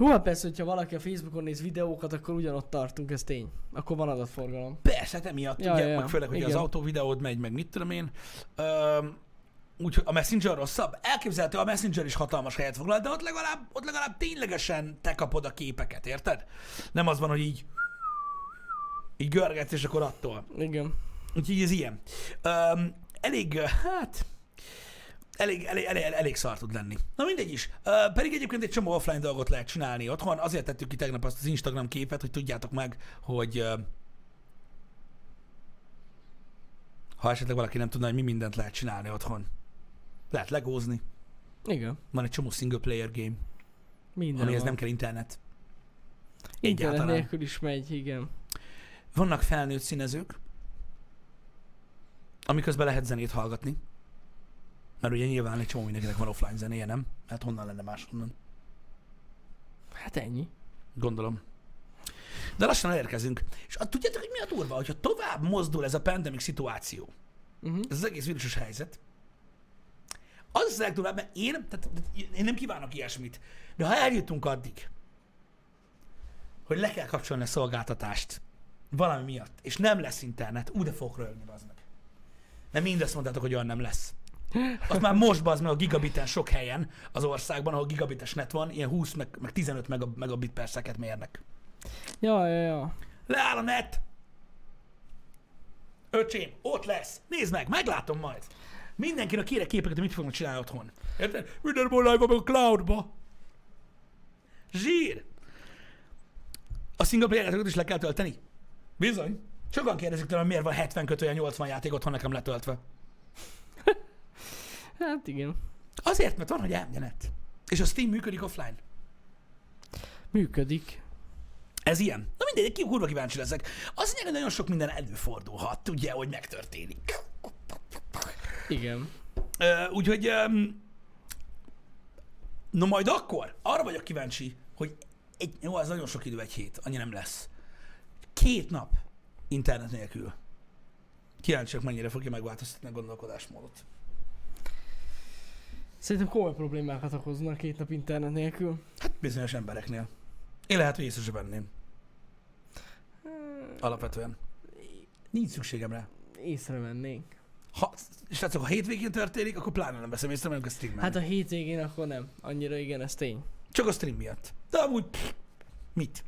Hú, hát persze, hogyha valaki a Facebookon néz videókat, akkor ugyanott tartunk, ez tény. Akkor van adatforgalom.
persze, hát emiatt,
Ja,
ugye,
ja,
meg főleg, hogy az
Igen.
autóvideód megy, meg mit tudom én. Um, Úgyhogy a Messenger rosszabb. Elképzelhető, a Messenger is hatalmas helyet foglal, de ott legalább, ott legalább ténylegesen te kapod a képeket, érted? Nem az van, hogy így így görgetsz, és akkor attól.
Igen.
Úgyhogy ez ilyen. Um, elég, hát, elég, elég, elég, elég szar tud lenni. Na mindegy is. Uh, pedig egyébként egy csomó offline dolgot lehet csinálni otthon. Azért tettük ki tegnap azt az Instagram képet, hogy tudjátok meg, hogy uh, ha esetleg valaki nem tudna, hogy mi mindent lehet csinálni otthon. Lehet legózni.
Igen.
Van egy csomó single player game,
Minden
amihez
van.
nem kell internet.
Internet
Egyáltalán.
nélkül is megy, igen.
Vannak felnőtt színezők, amiközben lehet zenét hallgatni. Mert ugye nyilván egy csomó mindenkinek van offline zenéje, nem? Hát honnan lenne máshonnan?
Hát ennyi.
Gondolom. De lassan elérkezünk. És a, tudjátok, hogy mi a durva? Hogyha tovább mozdul ez a pandemic szituáció,
Uh-huh.
ez az egész vírusos helyzet, az az legdurvább, mert én, tehát, én nem kívánok ilyesmit, de ha eljutunk addig, hogy le kell kapcsolni a szolgáltatást valami miatt, és nem lesz internet, úgy de fogok röhögni, bazd meg. Mert mindezt mondtátok, hogy olyan nem lesz. Azt már most bazd meg a gigabiten sok helyen az országban, ahol gigabites net van, ilyen 20 meg, meg 15 megab- megabit per szeket mérnek.
Ja, ja, ja.
Leáll a net! Öcsém, ott lesz! Nézd meg, meglátom majd! Mindenkinek kérek képeket, hogy mit fognak csinálni otthon. Érted? Minden live meg a cloudba. Zsír! A single player is le kell tölteni? Bizony. Sokan kérdezik tőlem, miért van 70 kötője 80 játék otthon nekem letöltve.
Hát igen.
Azért, mert van, hogy elmgyenet. És a Steam működik offline.
Működik.
Ez ilyen. Na mindegy, ki kurva kíváncsi leszek. Mondják, hogy nagyon sok minden előfordulhat, ugye, hogy megtörténik.
Igen.
Úgyhogy, um, no majd akkor, arra vagyok kíváncsi, hogy egy, jó, az nagyon sok idő, egy hét, annyi nem lesz. Két nap internet nélkül. Kíváncsiak, mennyire fogja megváltoztatni a gondolkodásmódot.
Szerintem komoly problémákat okoznak két nap internet nélkül.
Hát bizonyos embereknél. Én lehet, hogy észre venném. Alapvetően. Nincs szükségem rá.
Észrevennénk.
Ha, srácok, ha hétvégén történik, akkor pláne nem veszem észre, mert a streamen.
Hát a hétvégén akkor nem. Annyira igen, ez tény.
Csak a stream miatt. De amúgy, pff, mit?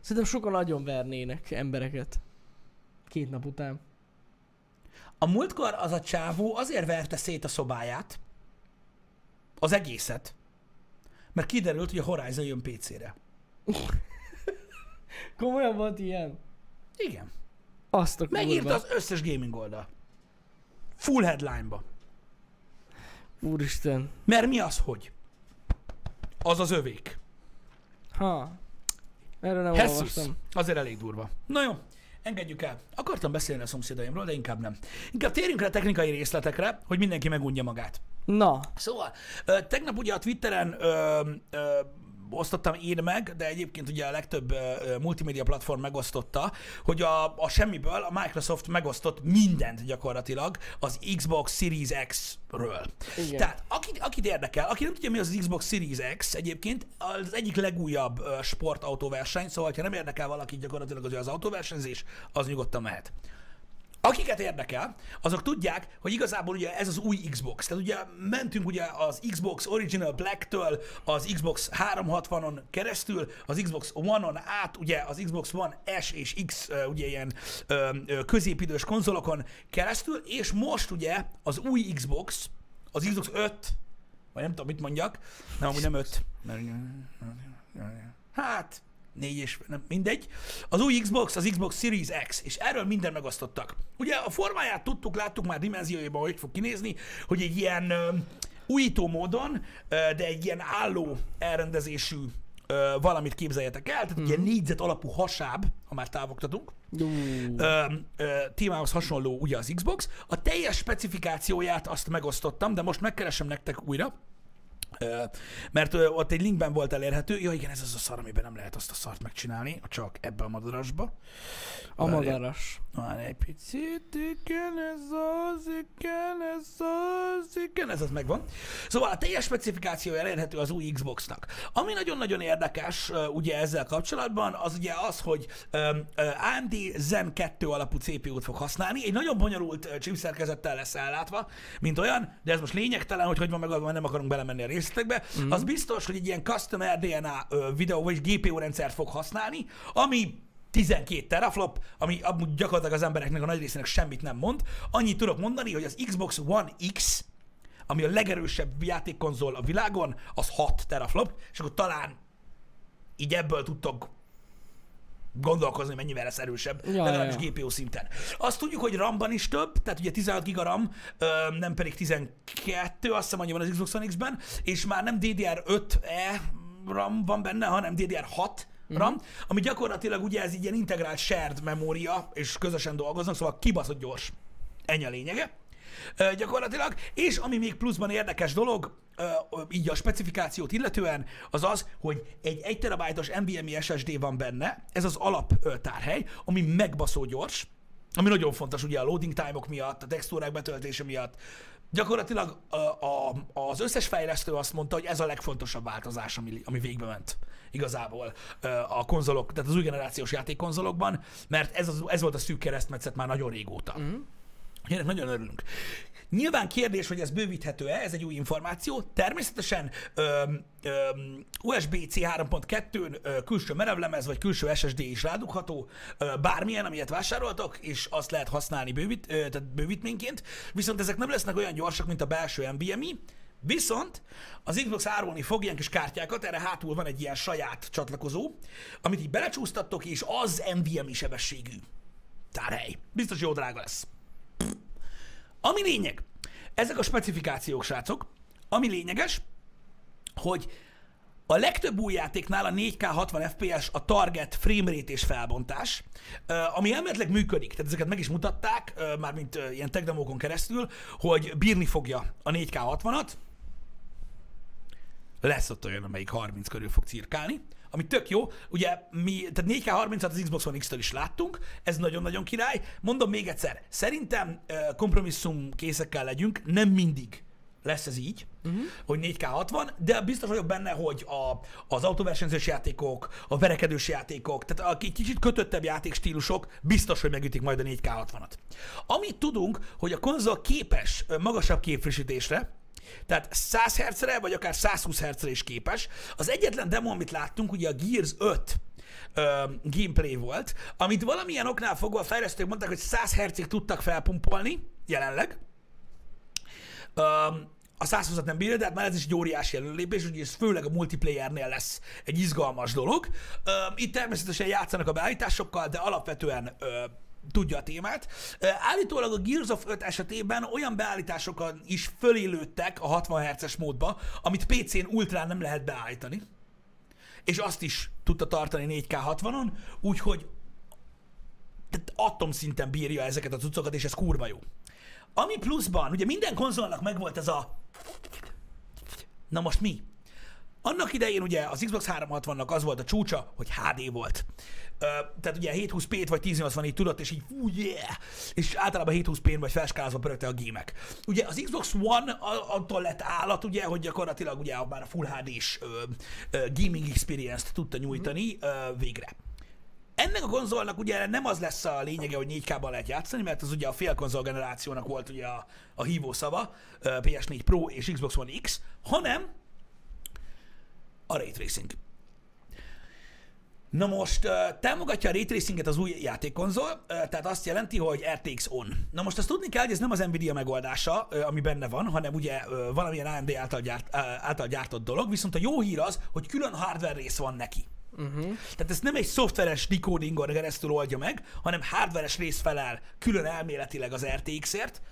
Szerintem sokan nagyon vernének embereket. Két nap után.
A múltkor az a csávó azért verte szét a szobáját, az egészet, mert kiderült, hogy a Horizon jön PC-re. [laughs]
Komolyan volt ilyen?
Igen.
Azt a.
Megírta az összes gaming oldal. Full headline-ba.
Úristen.
Mert mi az, hogy? Az az övék.
Ha. Erről nem
Jesus.
olvastam.
Azért elég durva. Na jó, engedjük el. Akartam beszélni a szomszédaimról, de inkább nem. Inkább térjünk rá technikai részletekre, hogy mindenki megunja magát.
Na.
Szóval, tegnap ugye a Twitteren ö, ö, osztottam én meg, de egyébként ugye a legtöbb multimédia platform megosztotta, hogy a, a semmiből a Microsoft megosztott mindent gyakorlatilag az Xbox Series X-ről.
Igen.
Tehát akit, akit érdekel, aki nem tudja mi az, az Xbox Series X egyébként, az egyik legújabb ö, sportautóverseny, szóval ha nem érdekel valaki gyakorlatilag az, az autóversenyzés, az nyugodtan mehet. Akiket érdekel, azok tudják, hogy igazából ugye ez az új Xbox. Tehát ugye mentünk ugye az Xbox Original Black-től az Xbox 360-on keresztül, az Xbox One-on át, ugye az Xbox One S és X ugye ilyen ö, ö, középidős konzolokon keresztül, és most ugye az új Xbox, az Xbox 5, vagy nem tudom mit mondjak, nem, amúgy nem 5, mert hát négy és nem, mindegy. Az új Xbox, az Xbox Series X, és erről minden megosztottak. Ugye a formáját tudtuk, láttuk már dimenziójában, hogy fog kinézni, hogy egy ilyen ö, újító módon, ö, de egy ilyen álló elrendezésű ö, valamit képzeljetek el, tehát mm. ilyen négyzet alapú hasáb, ha már távogtatunk,
Ú,
ö, ö, témához hasonló ugye az Xbox. A teljes specifikációját azt megosztottam, de most megkeresem nektek újra, mert ott egy linkben volt elérhető. Ja igen, ez az a szar, amiben nem lehet azt a szart megcsinálni, csak ebbe a madarasba.
A
Várj.
madaras.
Már egy picit, igen, ez az, igen, ez az, igen, ez az megvan. Szóval a teljes specifikáció elérhető az új Xboxnak. Ami nagyon-nagyon érdekes ugye ezzel kapcsolatban, az ugye az, hogy AMD Zen 2 alapú CPU-t fog használni, egy nagyon bonyolult chipszerkezettel lesz ellátva, mint olyan, de ez most lényegtelen, hogy hogy van megadva, nem akarunk belemenni a részletekbe. Mm. Az biztos, hogy egy ilyen custom RDNA ö, videó vagy GPU rendszert fog használni, ami 12 teraflop, ami amúgy gyakorlatilag az embereknek a nagy részének semmit nem mond. Annyit tudok mondani, hogy az Xbox One X, ami a legerősebb játékkonzol a világon, az 6 teraflop, és akkor talán így ebből tudtok gondolkozni, mennyivel lesz erősebb,
Ja,
legalábbis
ja.
GPU szinten. Azt tudjuk, hogy RAM-ban is több, tehát ugye 16 giga RAM, nem pedig 12, azt hiszem annyi van az Xbox One X-ben, és már nem DDR5E RAM van benne, hanem DDR6 RAM,
Mhm.
ami gyakorlatilag ugye ez így ilyen integrált shared memória, és közösen dolgoznak, szóval kibaszott gyors. Ennyi a lényege. Gyakorlatilag, és ami még pluszban érdekes dolog, így a specifikációt illetően, az az, hogy egy 1 terabájtos NVMe SSD van benne, ez az alap tárhely, ami megbaszó gyors, ami nagyon fontos ugye a loading time-ok miatt, a textúrák betöltése miatt. Gyakorlatilag a, a, az összes fejlesztő azt mondta, hogy ez a legfontosabb változás, ami, ami végbe ment igazából a konzolok, tehát az új generációs játékkonzolokban, mert ez, az, ez volt a szűk keresztmetszet már nagyon régóta. Mm. Ennek nagyon örülünk. Nyilván kérdés, hogy ez bővíthető-e, ez egy új információ. Természetesen öm, öm, USB-C 3.2-n ö, külső merevlemez vagy külső SSD is rádugható, ö, bármilyen, amilyet vásároltok, és azt lehet használni bővít, ö, tehát bővítményként, viszont ezek nem lesznek olyan gyorsak, mint a belső NVMe, Viszont az Xbox árulni fog ilyen kis kártyákat, erre hátul van egy ilyen saját csatlakozó, amit így belecsúsztattok, és az NVMe sebességű tárhely. Biztos jó drága lesz. Ami lényeg, ezek a specifikációk, srácok, ami lényeges, hogy a legtöbb új játéknál a 4K 60 FPS a target framerate és felbontás, ami elméletileg működik, tehát ezeket meg is mutatták, mármint ilyen tech demókon keresztül, hogy bírni fogja a 4K 60-at, lesz ott olyan, amelyik 30 körül fog cirkálni, ami tök jó. Ugye mi, tehát 4K 30-at az Xbox One X-től is láttunk, ez nagyon-nagyon király. Mondom még egyszer, szerintem kompromisszum készekkel legyünk, nem mindig lesz ez így, uh-huh. hogy 4K 60, de biztos vagyok benne, hogy a, az autóversenyzős játékok, a verekedős játékok, tehát a kicsit kötöttebb játékstílusok biztos, hogy megütik majd a 4K 60-at. Amit tudunk, hogy a konzol képes magasabb képfrissítésre, tehát 100 Hz-re, vagy akár 120 Hz-re is képes. Az egyetlen demo, amit láttunk, ugye a Gears 5 ö, gameplay volt, amit valamilyen oknál fogva a fejlesztők mondták, hogy 100 Hz-ig tudtak felpumpolni jelenleg. Ö, a 120 nem bírja, de hát már ez is egy óriási előlépés, úgyhogy ez főleg a multiplayernél lesz egy izgalmas dolog. Ö, itt természetesen játszanak a beállításokkal, de alapvetően ö, tudja a témát. Állítólag a Gears of 5 esetében olyan beállításokat is fölélődtek a 60 Hz-es módba, amit PC-n ultrán nem lehet beállítani. És azt is tudta tartani 4K 60-on, úgyhogy tehát atomszinten bírja ezeket a cuccokat, és ez kurva jó. Ami pluszban, ugye minden konzolnak megvolt ez a... Na most mi? Annak idején ugye az Xbox 360-nak az volt a csúcsa, hogy HD volt. Tehát ugye 720p-t vagy 1080-ig tudott, és így fú, yeah! És általában 720p-n vagy felskálázva pörögte a gémek. Ugye az Xbox One attól lett állat, ugye, hogy gyakorlatilag ugye már a Full HD-s gaming experience-t tudta nyújtani ö, végre. Ennek a konzolnak ugye nem az lesz a lényege, hogy 4K-ban lehet játszani, mert az ugye a félkonzol generációnak volt ugye a, a hívószava, ö, PS4 Pro és Xbox One X, hanem a Ray Tracing. Na most támogatja a Ray Tracinget az új játékkonzol, tehát azt jelenti, hogy RTX On. Na most azt tudni kell, hogy ez nem az Nvidia megoldása, ami benne van, hanem ugye valamilyen AMD által, gyárt, által gyártott dolog, viszont a jó hír az, hogy külön hardware rész van neki. Uh-huh. Tehát ez nem egy szoftveres decodingon keresztül oldja meg, hanem hardveres rész felel külön elméletileg az RTX-ért,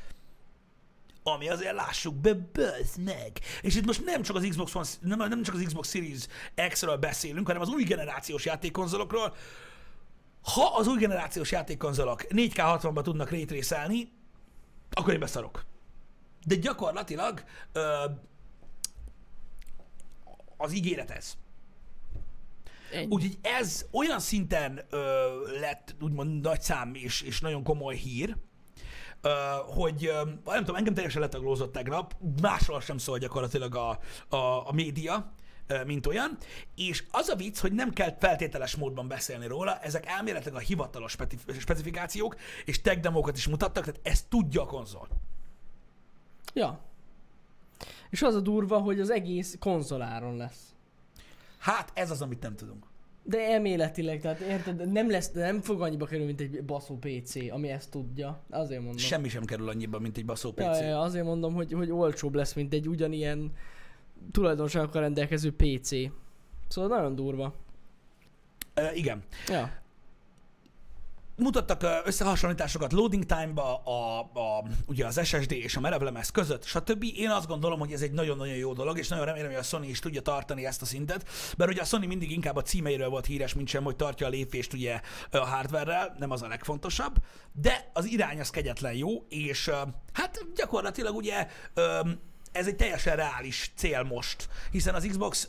ami azért lássuk be, buzz meg. És itt most nem csak az Xbox One, nem, nem csak az Xbox Series X-ről beszélünk, hanem az új generációs játékkonzolokról. Ha az új generációs játékkonzolok 4K 60-ban tudnak rétrészelni, akkor én beszarok. De gyakorlatilag ö, az ígéret ez. Úgyhogy ez olyan szinten ö, lett úgymond nagy szám és, és nagyon komoly hír, hogy nem tudom, engem teljesen letaglózott tegnap, másról sem szól gyakorlatilag a, a, a média, mint olyan, és az a vicc, hogy nem kell feltételes módban beszélni róla, ezek elméletileg a hivatalos speci- specifikációk, és tech demókat is mutattak, tehát ezt tudja a konzol.
Ja. És az a durva, hogy az egész konzoláron lesz.
Hát ez az, amit nem tudunk.
De elméletileg, tehát érted, nem lesz, nem fog annyiba kerülni, mint egy baszó PC, ami ezt tudja. Azért mondom.
Semmi sem kerül annyiba, mint egy baszó PC.
Ja, ja, azért mondom, hogy, hogy olcsóbb lesz, mint egy ugyanilyen tulajdonságokkal rendelkező PC. Szóval nagyon durva.
Ö, igen.
Ja.
Mutattak összehasonlításokat loading time-ba, a, a, ugye az SSD és a merevlemez között, stb. Én azt gondolom, hogy ez egy nagyon-nagyon jó dolog, és nagyon remélem, hogy a Sony is tudja tartani ezt a szintet, mert ugye a Sony mindig inkább a címeiről volt híres, mint sem, hogy tartja a lépést ugye a hardware nem az a legfontosabb, de az irány az kegyetlen jó, és hát gyakorlatilag ugye ez egy teljesen reális cél most, hiszen az Xbox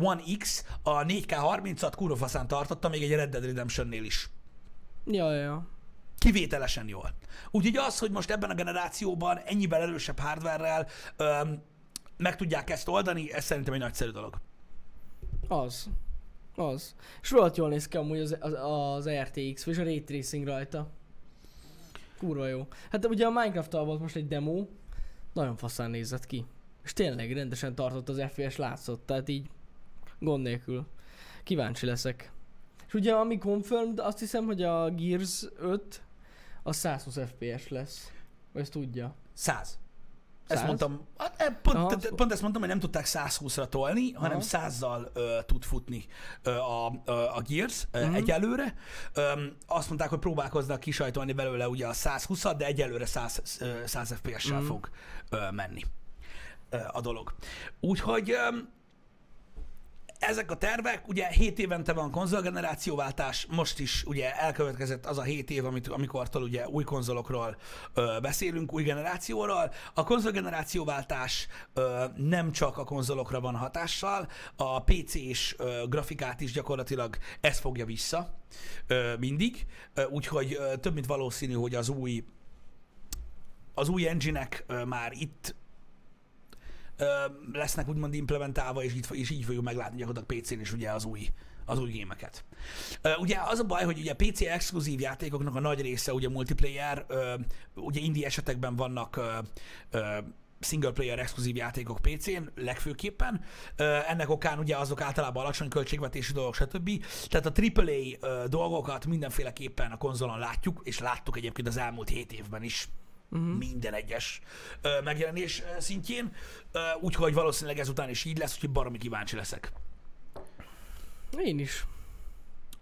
One X a 4K30-at kurva faszán tartotta, még egy Red Dead Redemption-nél is.
Ja, ja.
Kivételesen jól. Úgyhogy az, hogy most ebben a generációban ennyivel erősebb hardware-rel öm, meg tudják ezt oldani, ez szerintem egy nagyszerű dolog.
Az. Az. És rohadt jól néz ki amúgy az, az, az RTX, vagy a Ray Tracing rajta. Kurva jó. Hát ugye a minecraft volt most egy demo, nagyon faszán nézett ki. És tényleg rendesen tartott az FPS látszott, tehát így gond nélkül. Kíváncsi leszek. És ugye ami confirmed, azt hiszem, hogy a Gears 5 az 120 FPS lesz. Vagy ezt tudja.
100. Ezt
100?
mondtam, hát, e, pont,
Aha,
pont ezt mondtam, hogy nem tudták 120-ra tolni, hanem
Aha.
100-zal ö, tud futni ö, a, a, a Gears ö,
Mhm.
egyelőre. Öm, azt mondták, hogy próbálkoznak kisajtolni belőle ugye a 120-at, de egyelőre 100, ö, 100 FPS-sel
Mhm.
fog ö, menni ö, a dolog. Úgyhogy öm, ezek a tervek, ugye 7 évente van konzolgenerációváltás, most is ugye elkövetkezett az a 7 év, amit, amikortól ugye új konzolokról ö, beszélünk, új generációról. A konzolgenerációváltás ö, nem csak a konzolokra van hatással, a PC-s ö, grafikát is gyakorlatilag ez fogja vissza ö, mindig, úgyhogy ö, több mint valószínű, hogy az új az új engine-ek ö, már itt lesznek úgymond implementálva, és így, és így fogjuk meglátni gyakorlatilag PC-n is ugye az új, az új gémeket. Ugye az a baj, hogy ugye PC exkluzív játékoknak a nagy része ugye multiplayer, ugye indie esetekben vannak single player exkluzív játékok PC-n legfőképpen. Ennek okán ugye azok általában alacsony költségvetésű dolgok, stb. Tehát a AAA dolgokat mindenféleképpen a konzolon látjuk, és láttuk egyébként az elmúlt 7 évben is
Uh-huh.
minden egyes ö, megjelenés szintjén, ö, úgyhogy valószínűleg ezután is így lesz, úgyhogy baromi kíváncsi leszek,
Én is.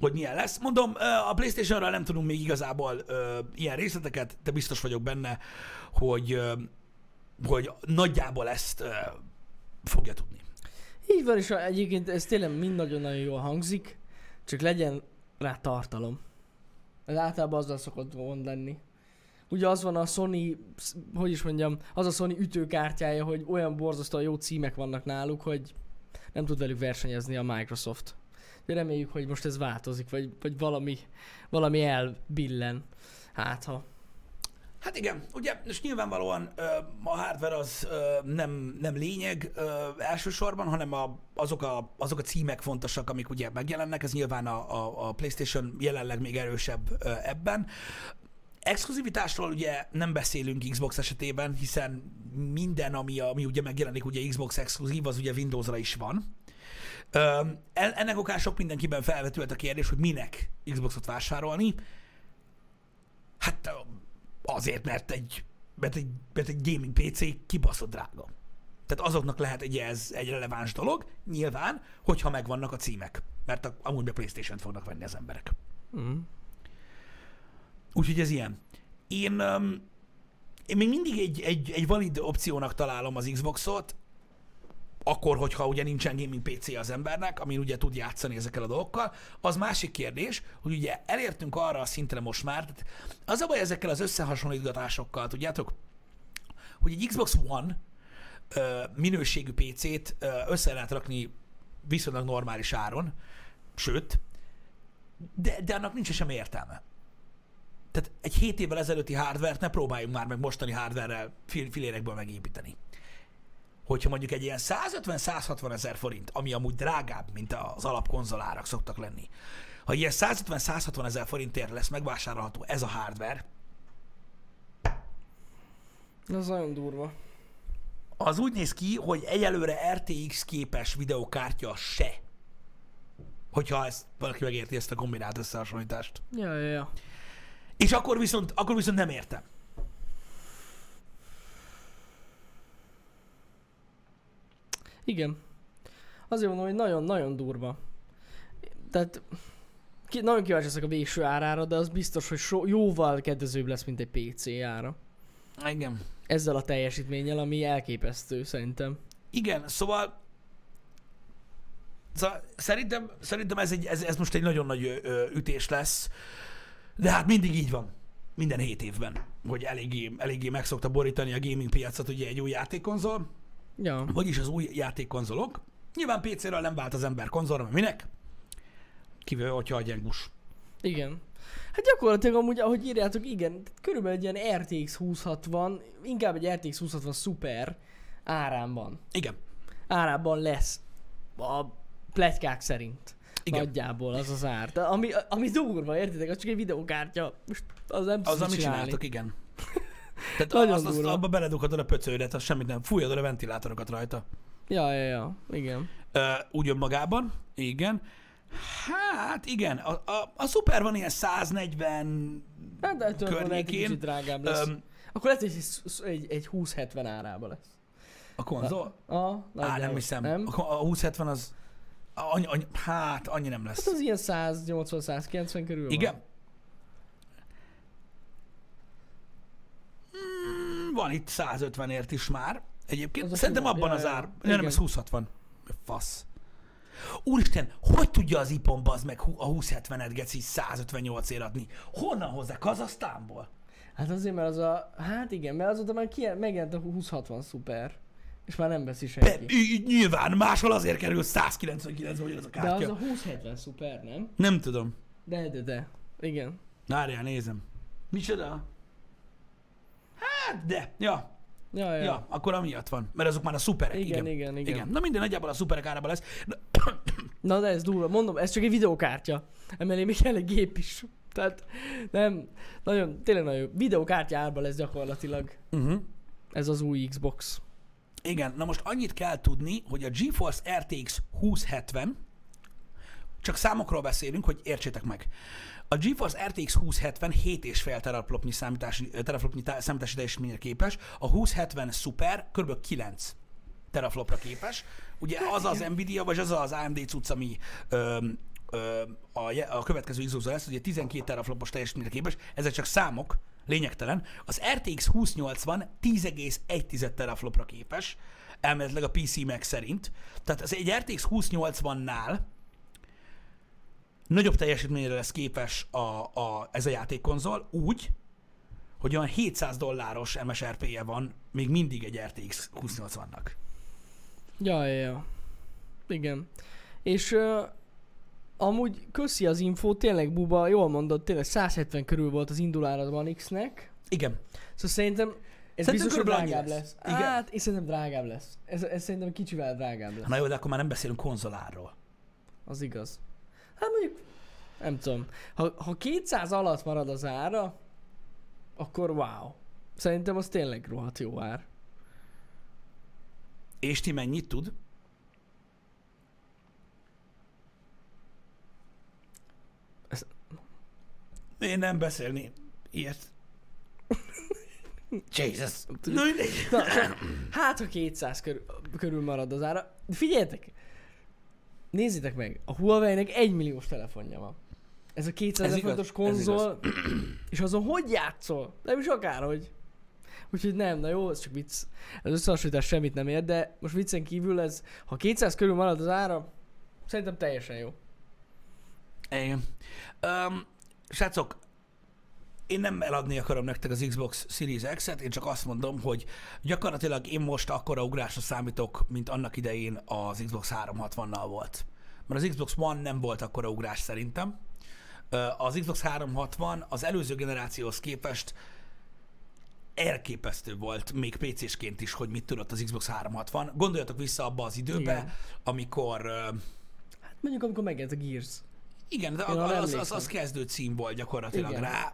hogy milyen lesz. Mondom, a Playstation-ral nem tudunk még igazából ö, ilyen részleteket, de biztos vagyok benne, hogy, ö, hogy nagyjából ezt ö, fogja tudni.
Így van, és egyébként ez tényleg mind nagyon-nagyon jól hangzik, csak legyen rá tartalom. Ez általában azzal szokott gond lenni. Ugye az van a Sony, hogy is mondjam, az a Sony ütőkártyája, hogy olyan borzasztóan jó címek vannak náluk, hogy nem tud velük versenyezni a Microsoft. De reméljük, hogy most ez változik, vagy, vagy valami, valami elbillen. Hát ha.
Hát igen, ugye, és nyilvánvalóan ö, a hardware az ö, nem, nem lényeg ö, elsősorban, hanem a, azok, a, azok a címek fontosak, amik ugye megjelennek, ez nyilván a, a, a PlayStation jelenleg még erősebb ö, ebben. Exkluzivitásról ugye nem beszélünk Xbox esetében, hiszen minden, ami, ami ugye megjelenik, ugye Xbox exkluzív, az ugye Windowsra is van. Ennek okán sok mindenkiben felvetült a kérdés, hogy minek Xboxot vásárolni. Hát azért, mert egy, mert egy, mert egy gaming PC kibaszott drága. Tehát azoknak lehet egy, ez egy releváns dolog, nyilván, hogyha megvannak a címek. Mert a, amúgy a Playstation-t fognak venni az emberek.
Mm.
Úgyhogy ez ilyen. Én, um, én még mindig egy, egy, egy valid opciónak találom az Xboxot, akkor, hogyha ugye nincsen gaming PC az embernek, ami ugye tud játszani ezekkel a dolgokkal. Az másik kérdés, hogy ugye elértünk arra a szintre most már, tehát az a baj ezekkel az összehasonlítgatásokkal, tudjátok, hogy egy Xbox One ö, minőségű PC-t ö, össze lehet rakni viszonylag normális áron, sőt, de, de annak nincs sem értelme. Tehát egy 7 évvel ezelőtti hardvert ne próbáljunk már meg mostani hardverrel fil- filérekből megépíteni. Hogyha mondjuk egy ilyen 150-160 ezer forint, ami amúgy drágább, mint az alapkonzolárak szoktak lenni, ha ilyen 150-160 ezer forintért lesz megvásárolható ez a hardware,
Az nagyon durva.
az úgy néz ki, hogy egyelőre RTX képes videokártya se. Hogyha ezt valaki megérti ezt a kombinált összehasonlítást.
Ja, ja, ja.
És akkor viszont, akkor viszont nem értem.
Igen. Azért mondom, hogy nagyon-nagyon durva. Tehát ki, nagyon kíváncsi leszek a végső árára, de az biztos, hogy so, jóval kedvezőbb lesz, mint egy PC ára.
Igen.
Ezzel a teljesítménnyel, ami elképesztő szerintem.
Igen, szóval Szóval szerintem, szerintem ez, egy, ez, ez most egy nagyon nagy ö, ö, ütés lesz, de hát mindig így van. Minden hét évben, hogy eléggé, eléggé meg szokta borítani a gaming piacot ugye egy új játékkonzol,
Ja.
vagyis az új játékkonzolok. Nyilván PC-ről nem vált az ember konzolra, mert minek? Kivéve, hogyha a gyengus.
Igen. Hát gyakorlatilag amúgy, ahogy írjátok, igen, körülbelül egy ilyen RTX 2060, inkább egy RTX 2060 Super árában.
Igen.
Árában lesz a pletykák szerint.
Igen.
Nagyjából az az ár. De ami, ami durva, értitek? Az csak egy videokártya. Most az nem
Az, amit
csinálni.
csináltok, igen. [laughs] Tehát
Nagyon
azt, azt abba beledughatod a pöcődet, az semmit nem. Fújod a ventilátorokat rajta.
Ja, ja, ja. Igen.
Ö, úgy önmagában, igen. Hát igen, a, a, a szuper van ilyen 140
Hát de ettől van egy
környékén.
drágább lesz.
Öm,
Akkor lehet, hogy egy, egy, egy 20-70 árába lesz.
a konzol.
Ah,
Á,
nagyjából.
nem hiszem.
Nem?
A, a 2070 az annyi, annyi, hát annyi nem
Hát
lesz.
az ilyen 180-190 körül van.
Igen. Mm, van itt 150ért is már. Egyébként
Az
szerintem abban
Ja,
az
ja.
ár.
Igen.
Nem, ez 2060. Fasz. Úristen, hogy tudja az ipon bazd meg a 2070-et geci 158 ér adni? Honnan hozzá? Kazasztánból?
Hát azért, mert az a... Hát igen, mert azóta már ki, megjelent a 2060 szuper. És már nem veszi
Be,
senki.
í- í- nyilván, máshol azért kerül 199 vagy az a
De
kártya.
az a 2070 szuper, nem?
Nem tudom.
De, de, de. Igen.
Várjál, nézem. Micsoda? Hát, de. Ja,
Ja, ja.
Ja, akkor amiatt van. Mert azok már a szuperek.
Igen,
Igen,
igen, igen.
igen. Na minden nagyjából a szuperek árában lesz. De, [coughs]
Na de ez durva. Mondom, ez csak egy videokártya. Emellé még kell egy gép is. Tehát nem, nagyon, tényleg nagyon jó. Videokártya árba lesz gyakorlatilag
uh-huh.
ez az új Xbox.
Igen, na most annyit kell tudni, hogy a GeForce RTX 2070, csak számokról beszélünk, hogy értsétek meg. A GeForce RTX 2070 7,5 teraflopnyi számítási, teraflopnyi tá- számítási teljesítményre képes, a 2070 Super kb. 9 teraflopra képes. Ugye az az Nvidia, vagy az az AMD cucc, ami ö, ö, a, a következő izóza lesz, ugye 12 teraflopos teljesítményre képes, ezek csak számok, lényegtelen. Az RTX 2080 10,1 teraflopra képes, elméletileg a PC Max szerint. Tehát az egy RTX 2080-nál nagyobb teljesítményre lesz képes a, a, ez a játékkonzol úgy, hogy olyan 700 dolláros MSRP-je van még mindig egy RTX 2080-nak.
Ja, ja. Igen. És amúgy köszi az info, tényleg Buba, jól mondod, tényleg 170 körül volt az indulára One X-nek.
Igen.
Szóval szerintem ez
Szerintem
biztos, hogy drágább
lesz.
lesz.
Igen.
Hát, én szerintem drágább lesz. Ez, ez szerintem kicsivel drágább lesz.
Na jó, de akkor már nem beszélünk konzoláról.
Az igaz. Hát mondjuk, nem tudom. Ha, ha 200 alatt marad az ára, akkor wow. Szerintem az tényleg rohadt jó ár.
És ti mennyit tud? Én nem beszélni ilyet. [laughs] Jesus. Na.
Na, hát ha 200 körül, körül marad az ára. Figyeljetek! Nézzétek meg, a Huawei-nek 1 milliós telefonja van. Ez a 200
Ez
ezer
igaz,
forintos
ez
konzol, és azon hogy játszol? Nem is akárhogy. Úgyhogy nem, na jó, ez csak vicc. Ez összehasonlítás semmit nem ér, de most viccen kívül ez, ha 200 körül marad az ára, szerintem teljesen jó.
Igen. Um, srácok, én nem eladni akarom nektek az Xbox Series X-et, én csak azt mondom, hogy gyakorlatilag én most akkora ugrásra számítok, mint annak idején az Xbox 360-nal volt. Mert az Xbox One nem volt akkora ugrás szerintem. Az Xbox 360 az előző generációhoz képest elképesztő volt, még PC-sként is, hogy mit tudott az Xbox 360. Gondoljatok vissza abba az időbe,
Igen.
amikor ö,
Mondjuk, amikor megjelent a Gears.
Igen, de az, az, az, az kezdő cím volt gyakorlatilag
Igen.
rá.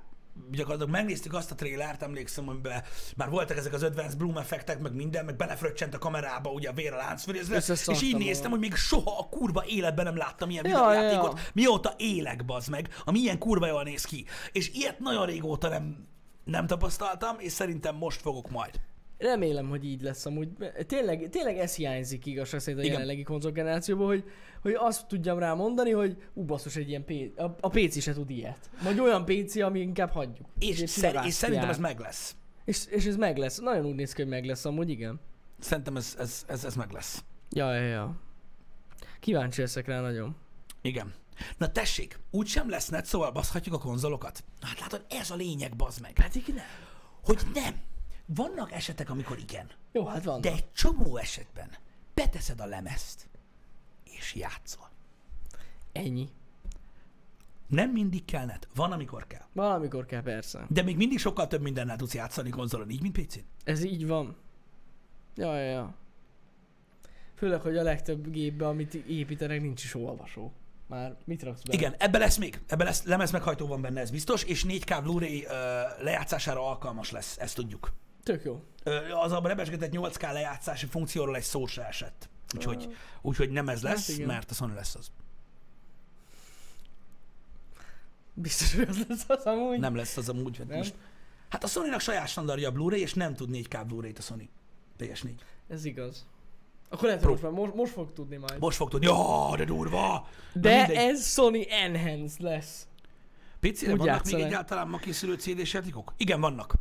Gyakorlatilag megnéztük azt a trélert, emlékszem, amiben már voltak ezek az Advanced Bloom effektek, meg minden, meg belefröccsent a kamerába ugye a vér a láncfűrészre, és így néztem, hogy még soha a kurva életben nem láttam ilyen
Ja,
videójátékot,
ja.
mióta élek, bazd meg, ami ilyen kurva jól néz ki. És ilyet nagyon régóta nem, nem tapasztaltam, és szerintem most fogok majd.
Remélem, hogy így lesz amúgy. Tényleg, tényleg ez hiányzik igazság szerint a
Igen.
jelenlegi konzolgenerációból, hogy, hogy azt tudjam rá mondani, hogy ú, basszus, egy ilyen PC, a, a PC se tud ilyet. Vagy olyan PC, ami inkább hagyjuk.
És, szer- és szerintem ez meg lesz.
És, és ez meg lesz. Nagyon úgy néz ki, hogy meg lesz amúgy, igen.
Szerintem ez, ez, ez, ez meg lesz.
Ja, ja, ja. Kíváncsi leszek rá nagyon.
Igen. Na tessék, úgy sem lesz net, szóval baszhatjuk a konzolokat. Hát látod, ez a lényeg, bazd meg.
Pedig nem.
Hogy nem. Vannak esetek, amikor igen.
Jó, hát van.
De egy csomó esetben beteszed a lemezt, és játszol.
Ennyi.
Nem mindig kell net. Van, amikor kell.
Valamikor kell persze.
De még mindig sokkal több mindennel tudsz játszani konzolon, így, mint PC-n.
Ez így van. Ja, ja, ja. Főleg, hogy a legtöbb gépbe, amit építenek, nincs is olvasó. Már mit raksz be?
Igen, ebbe lesz még. Ebbe lesz lemez meghajtó van benne, ez biztos, és 4K Blu-ray uh, lejátszására alkalmas lesz, ezt tudjuk.
Tök jó.
Az a rebesgetett 8K lejátszási funkcióról egy szó se esett. Úgyhogy, úgyhogy nem ez lesz,
igen.
mert a Sony lesz az.
Biztos, hogy az lesz az amúgy.
Nem lesz az amúgy. Hát,
Nem?
most, hát a Sony-nak saját standardja a Blu-ray, és nem tud 4K Blu-ray-t a Sony. PS4.
Ez igaz. Akkor lehet, hogy most, most, most fog tudni majd.
Most fog tudni. Ja, de durva!
De ez Sony Enhanced lesz. Úgy
vannak még
játszanak.
egyáltalán ma készülő CD-s játékok? Igen, vannak.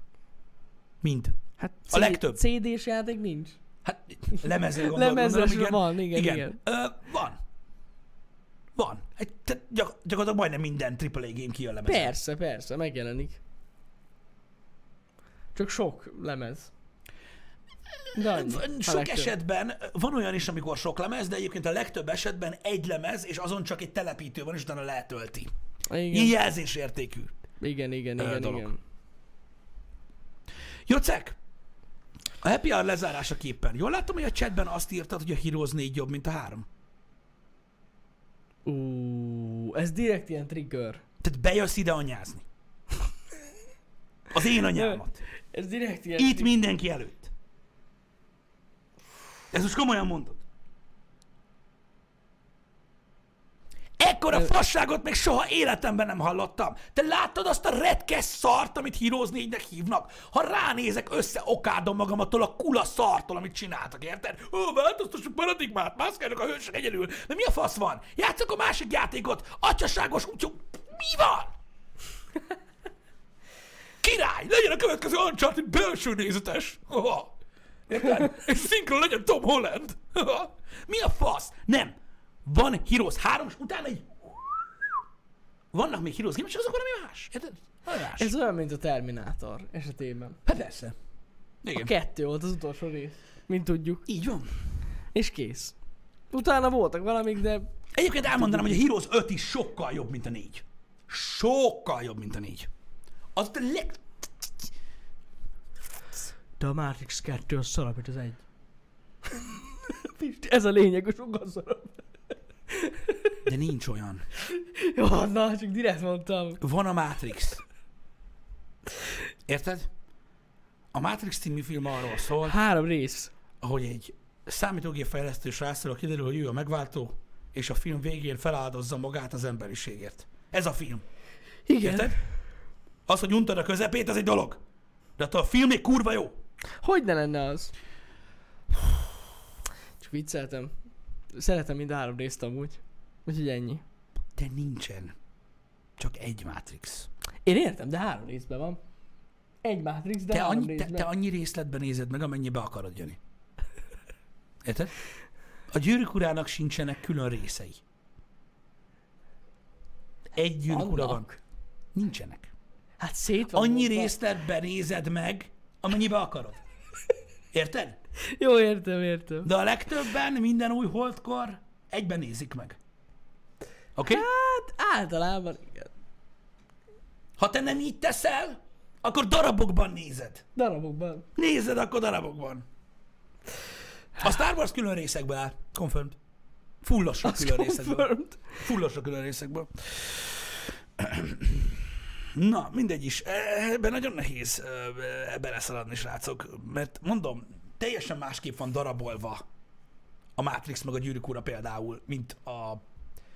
Mind.
Hát
A legtöbb.
CD-s játék nincs.
Hát lemezre gondolom,
Lemezres
igen.
van, igen,
igen.
igen.
Ö, van. Van. Egy, tehát gyak, gyakorlatilag majdnem minden AAA game kijön lemezre.
Persze, persze, megjelenik. Csak sok lemez. De annyi.
Sok
legtöbb.
esetben van olyan is, amikor sok lemez, de egyébként a legtöbb esetben egy lemez, és azon csak egy telepítő van, és utána letölti. Ilyen
Igen,
jelzésértékű.
igen, igen, igen,
dolog.
igen.
Jocek, a Happy Hour lezárása képpen. Jól látom, hogy a chatben azt írtad, hogy a Heroes 4 jobb, mint a 3.
Ú, ez direkt ilyen trigger.
Tehát bejössz ide anyázni. Az én anyámat.
Ez direkt ilyen
Itt
trigger.
mindenki előtt. Ez most komolyan mondod. Ekkora fasságot még soha életemben nem hallottam. Te láttad azt a retkes szart, amit Heroes 4-nek hívnak? Ha ránézek, össze okádom magam attól a kula szartól, amit csináltak, érted? Ó, változtassuk paradigmát, mászkálnak a hősök egyedül. De mi a fasz van? Játszok a másik játékot, atyaságos úgyhogy mi van? [laughs] Király! Legyen a következő Uncharted belső nézetes! Érted? És szinkron legyen Tom Holland! Mi a fasz? Nem. Van Heroes 3, és utána egy... Vannak még Heroes game és azok valami más. Érted? Más.
Ez olyan, mint a Terminátor esetében.
Hát persze.
A
Igen.
kettő volt az utolsó rész, mint tudjuk.
Így van.
És kész. Utána voltak valamik, de
Egyébként elmondanám, hogy a Heroes 5 is sokkal jobb, mint a 4. Sokkal jobb, mint a 4. Az a leg...
De a Matrix 2 az szarabb, mint az egy. [laughs] Ez a lényeg, hogy sokkal szarabb.
De nincs olyan.
Jó, na, csak direkt mondtam.
Van a Matrix. Érted? A Matrix című film arról szól,
Három rész.
ahogy egy számítógép fejlesztő srácról kiderül, hogy ő a megváltó, és a film végén feláldozza magát az emberiségért. Ez a film.
Igen.
Érted? Az, hogy untad a közepét, az egy dolog. De attól a film még kurva jó.
Hogy ne lenne az? Csak vicceltem. Szeretem mind három részt amúgy. Úgyhogy ennyi.
De nincsen. Csak egy Matrix.
Én értem, de három részben van. Egy Matrix, de
Te
három
annyi, te,
részben.
te annyi részletben nézed meg, amennyibe akarod jönni. Érted? A gyűrűk urának sincsenek külön részei. Egy gyűrűk ura van. Nincsenek.
Hát szét van
Annyi részletben nézed meg, amennyibe akarod. Érted? [laughs]
Jó, értem, értem.
De a legtöbben minden új holdkor egyben nézik meg. Oké? Okay?
Hát általában igen.
Ha te nem így teszel, akkor darabokban nézed.
Darabokban.
Nézed akkor darabokban. A Star Wars külön részekből áll. Confirmed. Fullosra külön részekből.
confirmed.
Fullosra külön részekből. [clears throat] Na, mindegy is. Ebben nagyon nehéz beleszaladni, srácok. Mert mondom, teljesen másképp van darabolva a Matrix meg a Gyűrűk Ura például, mint, a,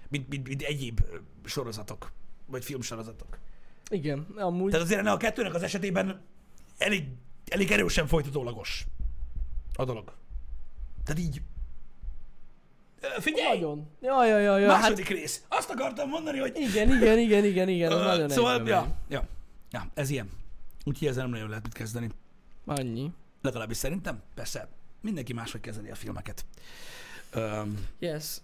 mint, mint, mint egyéb sorozatok, vagy filmsorozatok.
Igen, amúgy.
Tehát azért a kettőnek az esetében elég, elég erősen folytatólagos a dolog. Tehát így... Figyelj!
Nagyon. Ja, ja, ja, ja. Hát
Második rész. Azt akartam mondani, hogy...
igen, igen, igen, igen, igen.
Ö,
nagyon
szóval, ja, ja, ja, ez ilyen. Úgyhogy ezzel nem nagyon lehet mit kezdeni.
Annyi.
Legalábbis szerintem. Persze, mindenki máshogy kezeli a filmeket. Um,
Yes.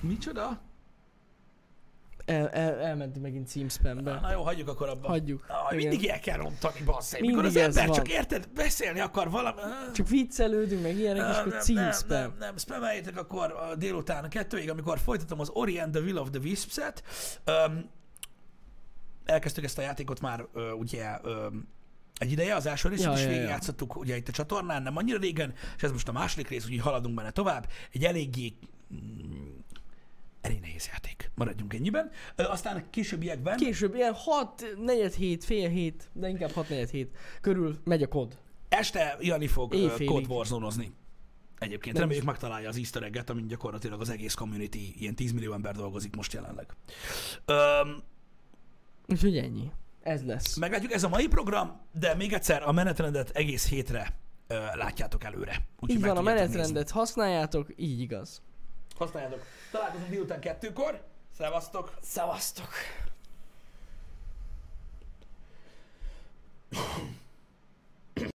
micsoda?
El, el, elmenti megint címspambe.
Na jó, hagyjuk akkor abba.
Hagyjuk.
Ah,
Igen.
mindig el kell rontani.
Mindig
Mikor az ember
van.
csak érted, beszélni akar valami...
Csak viccelődünk, meg ilyenek, és
Nem,
akkor
nem,
címspam.
Nem, nem, nem, spameljétek akkor a délután kettőig, amikor folytatom az Ori and the Will of the Wisps-et. Um, elkezdtük ezt a játékot már uh, ugye um, egy ideje, az első részt
Ja,
is
ja, ja.
végigjátszottuk ugye itt a csatornán, nem annyira régen, és ez most a második rész, úgyhogy haladunk benne tovább. Egy eléggé mm, elég nehéz játék. Maradjunk ennyiben. Ö, aztán a későbbiekben
Később ilyen 6, negyed hét, fél hét, de inkább 6 negyed hét körül megy a kod.
este Jani fog ö,
Éjfélig.
Code Warzone-ozni. Egyébként
Nem
reméljük megtalálja az easter egget, amin gyakorlatilag az egész community, ilyen 10 millió ember dolgozik most jelenleg. Öm,
Úgyhogy ennyi. Ez lesz.
meglátjuk, ez a mai program, de még egyszer a menetrendet egész hétre ö, látjátok előre. Úgyhogy
Így van, a menetrendet használjátok, így igaz.
nézni. Használjátok. Találkozunk délután kettőkor. Szevasztok!
Szevasztok!